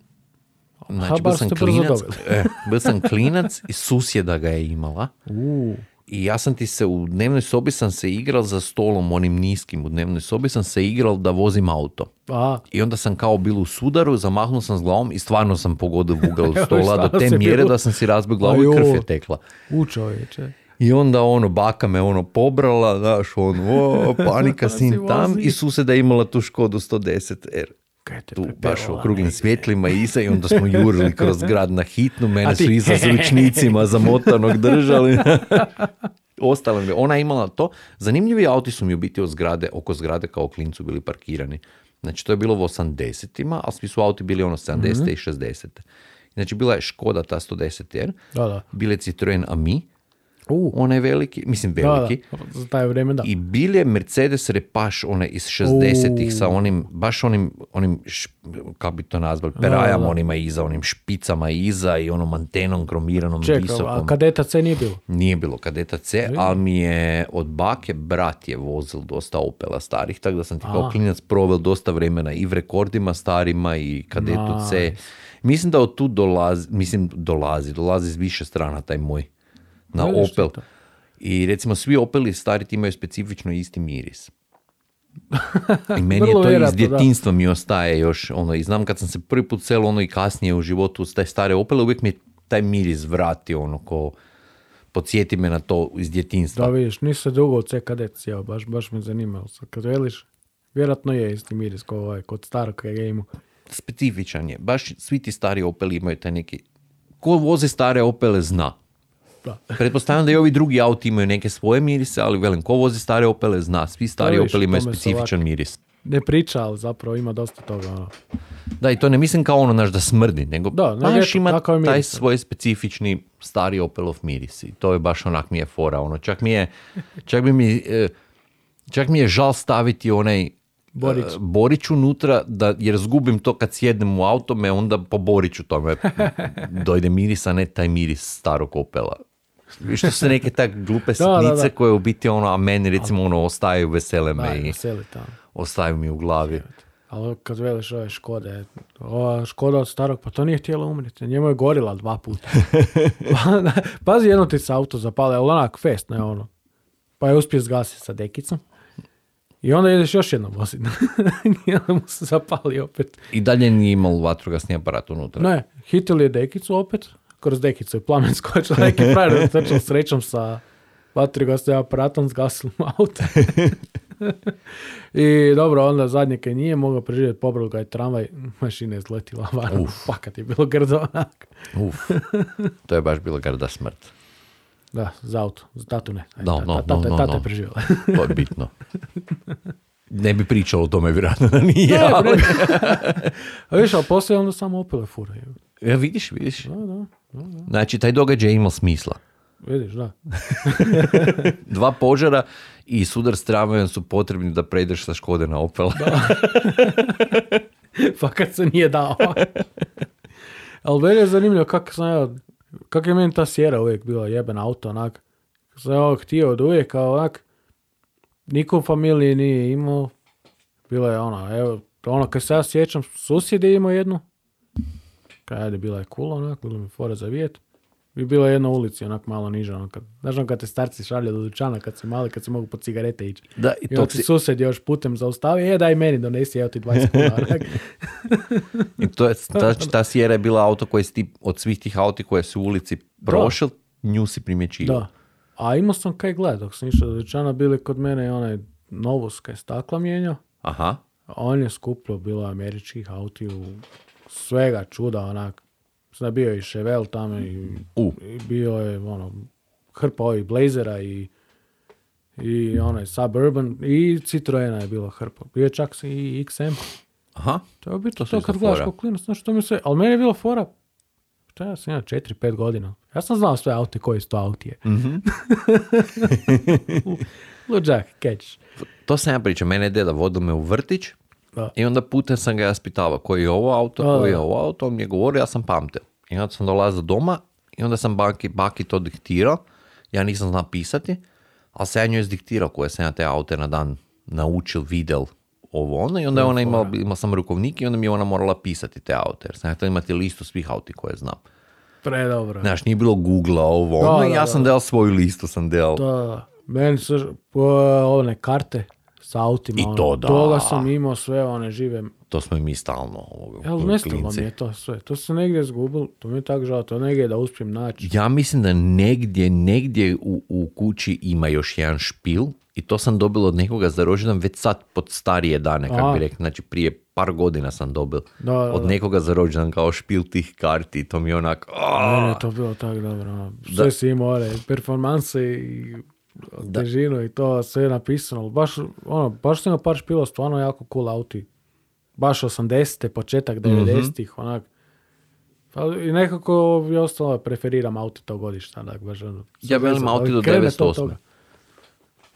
A: Znači, bil
B: bar
A: sam, klinac, e, sam klinac i susjeda ga je imala.
B: U,
A: I ja sam ti se u dnevnoj sobi sam se igral za stolom, onim niskim u dnevnoj sobi sam se igral da vozim auto.
B: a,
A: I onda sam kao bil u sudaru, zamahnuo sam s glavom i stvarno sam pogodio u ugao stola do te mjere
B: bio-
A: da sam si razbio glavu i krv je tekla.
B: u čovječe.
A: I onda ono, baka me ono pobrala, znaš, ono, o, panika
B: Si
A: sin tam
B: vozi.
A: i susjeda imala tu Škodu 110 R.
B: Kaj te
A: Tu baš u okruglim svjetlima iza i onda smo jurili kroz grad na hitnu, mene
B: ti-
A: su iza s ručnicima zamotanog držali. Ostalo mi je. Ona je imala to. Zanimljivi auti su mi u biti od zgrade, oko zgrade kao klincu bili parkirani. Znači to je bilo u 80-ima, ali svi su auti bili ono 70 i 60 Znači bila je Škoda ta 110 R,
B: Da, da.
A: bile Citroen Ami,
B: U.
A: onaj veliki, mislim
B: Da,
A: veliki.
B: da, za taj vrijeme da.
A: I bil je Mercedes Repaš onaj iz 60-ih sa onim, baš onim, onim š- kako bi to nazvali, perajama
B: da.
A: onima iza, onim špicama iza i onom antenom kromiranom
B: Čekaj,
A: visokom.
B: a kadeta C nije bilo?
A: Nije bilo kadeta C, ali mi je od bake brat je vozil dosta Opela starih, tako da sam ti kao klinac proveo dosta vremena i v rekordima starima i kadetu C.
B: Nice.
A: Mislim da od tu dolazi, mislim dolazi, dolazi iz više strana taj moj na
B: ti
A: Opel. I recimo svi Opeli stari ti imaju specifično isti miris. I meni je to iz
B: vjerojatno, da.
A: djetinjstva mi ostaje još, ono, i znam kad sam se prvi put selo, ono, i kasnije u životu s te stare Opele, uvijek mi je taj miris vratio, ono, ko, podsjeti me na to iz djetinjstva.
B: Da vidiš, nisi se dugo u C kadet sjeo, baš, baš me zanimalo. Sad kad veliš, vjerojatno je isti miris kao ovaj, kod starog imao.
A: Specifičan je, baš svi ti stari Opeli imaju taj neki, ko vozi stare Opele zna.
B: Da.
A: Pretpostavljam da i ovi drugi auti imaju neke svoje mirise, ali velim, ko vozi stare Opele zna, svi stari Opeli imaju specifičan miris.
B: Ne priča, ali zapravo ima dosta toga. Ono.
A: Da, i to ne mislim kao ono naš da smrdi, nego
B: Da,
A: baš ima
B: je
A: taj
B: miris.
A: svoj specifični stari Opelov miris i to je baš onak mi je fora, ono, čak mi je, čak bi mi, e, čak mi je žal staviti onaj
B: Borić.
A: e, Borić unutra, da, jer zgubim to kad sjednem u auto, me onda po Boriću tome dojde miris, a ne taj miris starog Opela. Što su neke tak glupe
B: Da, da,
A: sitnice
B: da.
A: koje u biti ono, a meni recimo ono ostaju vesele me i
B: veseli tamo.
A: ostaju mi u glavi.
B: Ali kad veliš ove Škode, ova Škoda od starog, pa to nije htjela umriti. Njemu je gorila dva puta. Pa, Pazi, jedno ti se auto zapale, ali onak fest, ne ono. Pa je uspio zgasiti sa dekicom. I onda ideš još jednom voziti. I onda mu se zapali opet.
A: I dalje nije imao vatrogasni aparat unutra.
B: Ne, hitili je dekicu opet, kroz dekicu je plamen skočio, neki frajer trčao srećom sa vatrogasnim aparatom, zgasili mu auto. I dobro, onda zadnje kaj nije mogao preživjeti, pobrao ga je tramvaj, mašina je zletila van, pakat je bilo grdo onak.
A: Uf, to je baš bila grda smrt.
B: Da, za auto, za tatu ne. Aj,
A: No, no,
B: tata,
A: no, no,
B: tata je preživjela.
A: To je bitno. Ne bi pričao o tome, vjerojatno da nije.
B: Ne,
A: ali-
B: viš, ali poslije onda samo opele furaju.
A: Ja, vidiš, vidiš.
B: Da, da,
A: Znači, taj događaj je imao smisla.
B: vidiš, da.
A: Dva požara i sudar s tramvajem su potrebni da prejdeš sa Škode na Opel.
B: pa kad se nije dao. Ali meni je zanimljivo kako sam ja, kako je meni ta sjera uvijek bila jeben auto, onak. Sam ja htio od uvijek, kao onak, niko u familiji nije imao. Bilo je ono, evo, ono kad se ja sjećam, susjed je imao jednu. Kaj ajde, bila je cool, onak, bilo mi fora za vijet. I bila je jedna ulici, onak malo niže, ono, kad, znaš ono kad te starci šalje do dućana, kad si mali, kad si mogu po cigarete ići.
A: Da, i
B: I
A: to
B: ti susjed još putem zaustavi, e daj meni donesi, evo ti 20 kuna. onak.
A: I to je, ta, ta sjera je bila auto koje si ti, od svih tih auti koje su u ulici prošel, nju si primjećivao.
B: Da. A imao sam kaj gledat, dok sam išao do dućana, bili kod mene i onaj Novus kaj stakla mijenjao.
A: Aha.
B: On je skupljao bilo američkih auti u svega čuda, onak. Sada bio je i Chevelle tamo i,
A: U.
B: i bio je ono, hrpa ovih Blazera i i onaj Suburban i Citroena je bilo hrpa. Bio je čak i XM.
A: Aha.
B: To je biti
A: To
B: to, kad gledaš klinac, znaš što mi se, ali meni je bilo fora, šta ja sam ja, 4-5 godina. Ja sam znao sve aute koji su to autije.
A: Mhm.
B: Luđak, catch.
A: To sam ja pričao, mene je deda vodio me u vrtić
B: Da.
A: i onda putem sam ga ja spitavao koji je ovo auto,
B: Da,
A: koji je
B: da.
A: ovo auto, on mi je govorio, ja sam pamtio. I onda sam dolazio doma i onda sam baki, baki to diktirao, ja nisam znao pisati, ali sam ja njoj izdiktirao koje sam ja te aute na dan naučil, videl, ovo ono i onda je ona imala, imao sam rukovnik i onda mi je ona morala pisati te aute, jer sam htio imati listu svih auti koje znam.
B: Predobro.
A: Znaš, nije bilo Google ovo,
B: Da,
A: ono, i
B: da,
A: ja
B: da.
A: sam dao svoju listu, sam dao.
B: Da, meni su po, one karte sa autima.
A: I
B: ono,
A: to da.
B: Toga sam imao sve one žive.
A: To smo i mi stalno. ovoga,
B: Jel nestalo mi je to sve. To se negdje izgubilo. To mi je tako žao. To negdje da uspijem naći.
A: Ja mislim da negdje, negdje u, u kući ima još jedan špil i to sam dobil od nekoga za rođendan već sad pod starije dane, kako bi rekli. Znači prije par godina sam dobil
B: Da, da,
A: od nekoga za rođendan kao špil tih karti. To mi je onak...
B: Meni je to bilo tako dobro. ono. Sve si imao performanse i težinu i to sve je napisano. Baš, ono, baš sam ga par špila, stvarno jako cool auti. Baš 80. početak
A: Mhm.
B: 90-ih, onak. Ali i nekako i ostalo preferiram auto to godišta. Onak, baš, ono,
A: Ja velim auto do
B: krene to
A: 98.
B: od toga.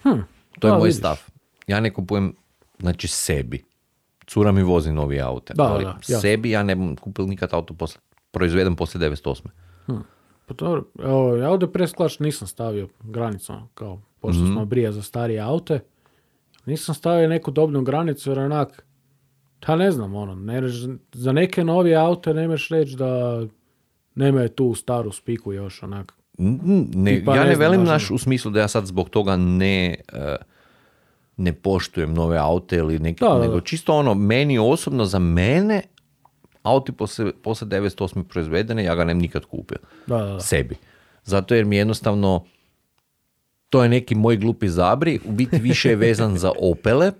B: Hm,
A: To je
B: da,
A: moj
B: vidiš.
A: stav. Ja ne kupujem, znači sebi. Cura mi vozi novi aute.
B: Da,
A: ali
B: da,
A: sebi ja ne bom kupil nikad auto posle, proizveden poslije 98.
B: Pa dobro, evo, ja ovdje presklač nisam stavio granicu, ono, kao, pošto
A: Mhm.
B: smo brije za starije aute, nisam stavio neku dobnu granicu, jer onak, ja ne znam, ono, ne, za neke novije aute nemaš reći da nemaju tu staru spiku još, onak.
A: Ne,
B: Tipa,
A: ja
B: ne
A: ne
B: znam,
A: velim naš
B: ono.
A: u smislu da ja sad zbog toga ne, e, ne poštujem nove aute ili neki,
B: Da, da,
A: nego čisto ono, meni osobno, za mene, auti poslije, poslije 98. proizvedene, ja ga ne bi nikad kupio.
B: Da, da, da.
A: Sebi. Zato jer mi jednostavno, to je neki moj glupi zabri, u biti više je vezan za Opele,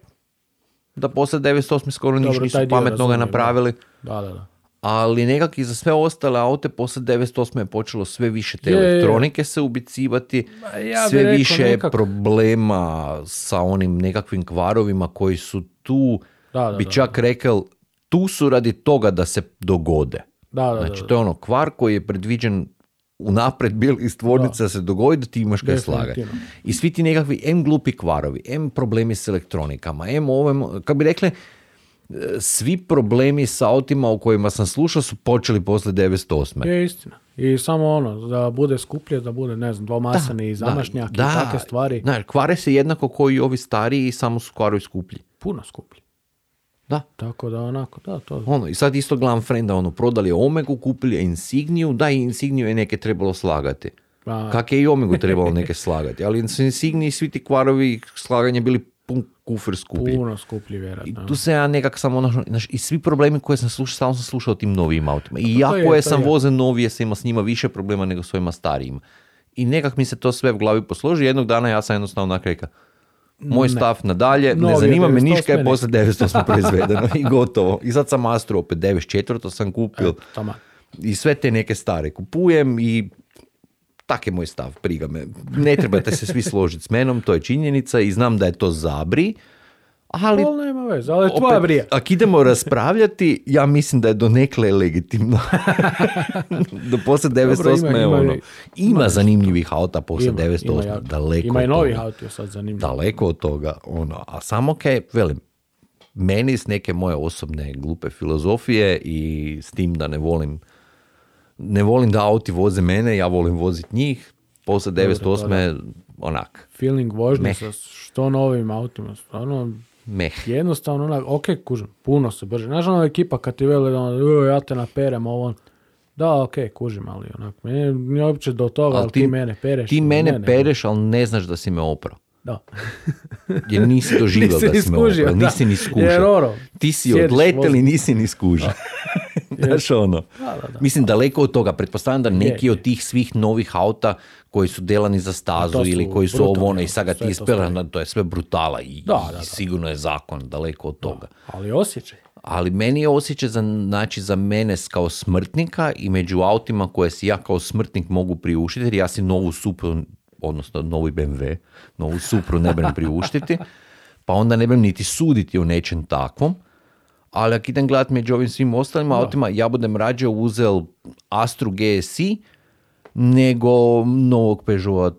A: da poslije 98. skoro ništa nisu pametnoga napravili.
B: Da, da, da.
A: Ali nekak i za sve ostale aute poslije 98. je počelo sve više te
B: Je,
A: elektronike se ubicivati,
B: ja
A: sve više
B: nekak-
A: problema sa onim nekakvim kvarovima koji su tu,
B: Da, da,
A: bi
B: da.
A: čak rekao, tu su radi toga da se dogode.
B: Da, da,
A: Znači,
B: da.
A: to je ono kvar koji je predviđen unaprijed bil iz tvornice da. se dogodi da ti imaš kaj slagati. I svi ti nekakvi M glupi kvarovi, M problemi s elektronikama, M ovim, kako bi rekli, e, svi problemi sa autima o kojima sam slušao su počeli poslije 98.
B: Je istina. I samo ono, da bude skuplje, da bude, ne znam, dvomasani zamašnjak i takve stvari,
A: Znaš, kvare se jednako koji i ovi stariji, samo su kvarovi skuplji.
B: puno skuplje.
A: Da.
B: Tako da onako, da, to
A: Ono, I sad isto gledam frenda, ono, prodali Omegu, kupili Insigniju, da i Insigniju je neke trebalo slagati.
B: Pa-
A: Kak je i Omegu trebalo neke slagati, ali su Insigniji svi ti kvarovi slaganja bili pun kufer skuplji.
B: puno skuplji
A: I
B: vjerojatno.
A: tu se ja nekak sam ono, znaš, i svi problemi koje sam slušao, samo sam slušao o tim novijim autima. I ja
B: to je,
A: koje sam
B: je.
A: voze novije sam imao s njima više problema nego s ovima starijima. I nekak mi se to sve u glavi posloži. Jednog dana ja sam jednostavno onak moj stav nadalje, ne
B: Novije
A: zanima me
B: 98
A: ništa je
B: ne.
A: poslije 908 proizvedeno i gotovo. I sad sam Astro opet 94. sam kupio
B: Tama.
A: i sve te neke stare kupujem i tak je moj stav, briga me. Ne trebate se svi složiti s menom, to je činjenica i znam da je to zabri, ali
B: Ali nema veze, ali je tvoja brija.
A: ako idemo raspravljati, ja mislim da je donekle legitimno. Do poslije 98.
B: Dobro, ima-
A: je
B: ima-
A: ono, ima zanimljivih auta poslije
B: Ima,
A: 908.
B: ima jako.
A: daleko
B: Ima i
A: od
B: novih
A: toga.
B: auto sad zanimljivo.
A: Daleko od toga. Ono, a samo kaj, velim, meni s neke moje osobne glupe filozofije i s tim da ne volim ne volim da auti voze mene, ja volim voziti njih. Poslije 908. onak,
B: Feeling vožnje sa što novim autima, stvarno
A: meh.
B: jednostavno onak, ok, kužim, puno se brže. Znaš ona ekipa kad ti veli da ono, "E, ja te naperem ovo, on." da, ok, kužim, ali onak, meni nije uopće do toga, ali ti, mene pereš.
A: Ti mene
B: Ne, ne,
A: pereš, ali ne znaš da si me oprao.
B: Da.
A: Jer nisi doživio
B: Nisi
A: da si me
B: skužio, da.
A: nisi ni skužio.
B: Ono,
A: Ti si
B: sjediš,
A: odletel i
B: voziš.
A: nisi ni skužio. Znaš ono. Mislim, daleko od toga. Pretpostavljam da neki
B: je.
A: od tih svih novih auta koji su delani za stazu ili koji su
B: brutalni
A: ovo ono i sad ga ti ispela, to je sve brutala i,
B: Da, da,
A: i
B: da.
A: sigurno je zakon daleko od toga.
B: Ali osjećaj.
A: Ali meni je osjećaj za, znači, za mene kao smrtnika i među autima koje si ja kao smrtnik mogu priuštiti, jer ja si novu supru, odnosno novi BMW, novu supru ne bem priuštiti, pa onda ne bem niti suditi o nečem takvom. Ali ako idem gledat među ovim svim ostalim autima, ja budem rađe uzel Astru GSI nego novog Peugeota,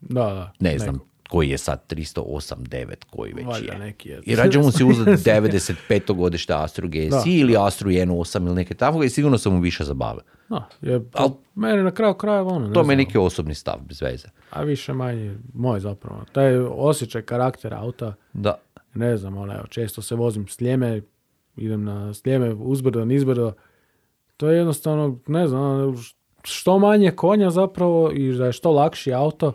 B: Da, da.
A: ne znam, koji je sad 308, 9, koji već
B: Valjda
A: je.
B: neki je.
A: I rađe mu si uzeti 95. godište Astru GSI
B: Da.
A: ili Astru 1.8 ili neke tako i sigurno sam mu više zabavio.
B: Da, je,
A: Al-
B: meni na kraju krajeva ono, ne
A: To mi je neki osobni stav, bez veze.
B: a više manje moj zapravo. Taj osjećaj karaktera auta,
A: Da.
B: ne znam, ono, evo, često se vozim slijeme, idem na slijeme, uzbrdo, nizbrdo. To je jednostavno, ne znam, ono, što manje konja zapravo i da je što lakši auto,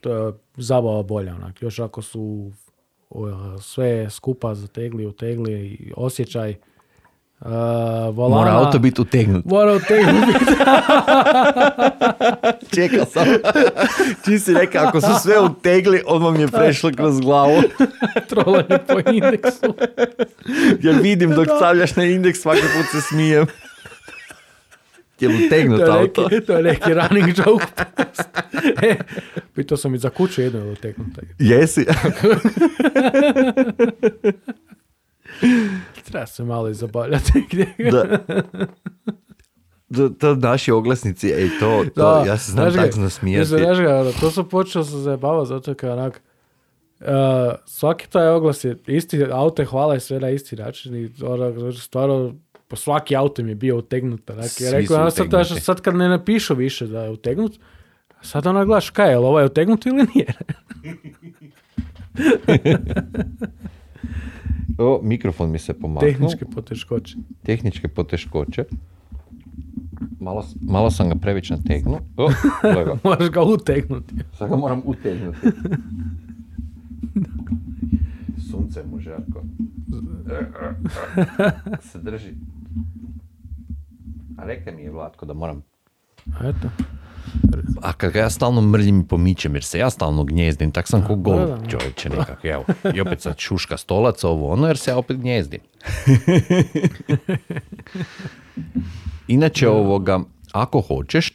B: to je zabava bolja. Onak. Još ako su sve skupa zategli, utegli i osjećaj uh, volana.
A: Mora auto biti utegnut.
B: Mora utegnuti
A: Čekao sam. Čim si rekao, ako su sve utegli, odmah mi je prešlo kroz glavu.
B: trolanje po indeksu.
A: Jer vidim dok stavljaš na indeks, svaki put se smijem. Je li utegnut
B: To
A: auto?
B: neki, to je neki running joke. e, pitao sam i za kuću jedno je uteknuta.
A: Jesi?
B: Treba se malo i zabavljati gdje.
A: da. to, to naši oglasnici, ej, to, to
B: Da,
A: ja se znam
B: ga-
A: tako nasmijati.
B: znaš ga, ono, to sam počeo se zajebavati zato kao onak, uh, svaki taj oglas je isti auto je hvala i sve na isti način i onak, znači, stvarno po svaki auto mi je bio utegnut.
A: Svi
B: ja rekao, ono, sad, sad, kad ne napišu više da je utegnut, sad ona gledaš kaj, je li ovaj utegnut ili nije?
A: O, mikrofon mi se pomaknuo.
B: Tehničke poteškoće.
A: tehničke poteškoće. Malo, malo sam ga previše nategnuo. Ga.
B: Moraš ga utegnuti.
A: Sad ga moram utegnuti. Sunce mu žarko. Se drži. A reka mi je Vlatko da moram...
B: Eto.
A: A kad ga ja stalno mrljim i pomičem jer se ja stalno gnjezdim, tak sam ko gol čovječe nekak, evo. I opet sad šuška stolac, ovo ono, jer se ja opet gnjezdim. Inače ovoga, ako hoćeš,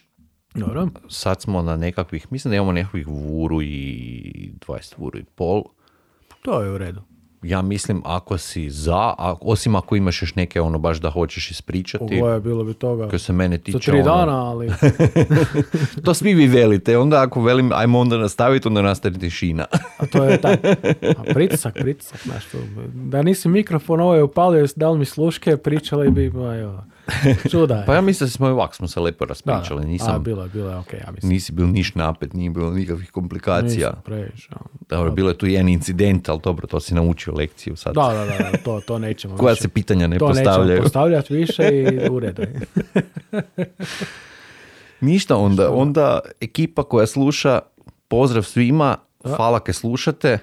B: Dobro.
A: sad smo na nekakvih, mislim da imamo nekakvih vuru i 20 vuru i pol.
B: To je u redu.
A: Ja mislim ako si za, a, osim ako imaš još neke ono baš da hoćeš ispričati,
B: Ovo je bilo bi toga.
A: što se mene tiče.
B: Za tri
A: ono,
B: dana, ali
A: To svi vi velite, onda ako velim ajmo onda nastaviti, onda nastaje tišina.
B: a to je taj a pritisak, pritisak. Znaš, to, da nisi mikrofon ovaj upalio, dal mi sluške, pričali bi, ma jo, čuda.
A: Pa ja mislim da smo i ovak smo se lepo
B: Da, da.
A: raspričali,
B: A,
A: nisam,
B: bilo je, bilo je, ok, ja mislim.
A: nisi bil niš napet, nije bilo nikakvih komplikacija.
B: Nisam previše, ono.
A: Dobro, bilo je tu jedan incident, ali dobro, to si naučio lekciju sad.
B: Da, da, da, da, to, to nećemo
A: Koja
B: više.
A: se pitanja ne
B: to
A: postavljaju.
B: nećemo postavljati više i u redu.
A: Ništa, onda, onda ekipa koja sluša, pozdrav svima, hvala ke slušate,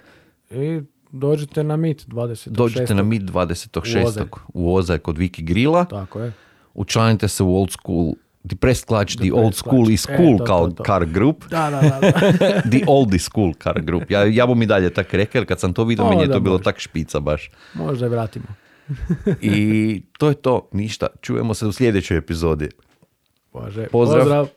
B: I dođite na mit 20.
A: dođite na Meet 26.
B: U Ozaj.
A: u Ozaj kod Viki Grila,
B: Tako je.
A: Učlanite se u Old School, Depressed Clutch, The Old
B: Depressed
A: School
B: Clutch.
A: is
B: E,
A: Cool
B: to,
A: kao
B: to, to.
A: car group,
B: Da, da, da. da.
A: The Old is Cool car group. Ja, ja bom i dalje tak rekao, jer kad sam to vidio, meni je to bilo tak špica baš.
B: Možda je vratimo.
A: I to je to, ništa. Čujemo se u sljedećoj epizodi.
B: Bože,
A: Pozdrav.
B: pozdrav.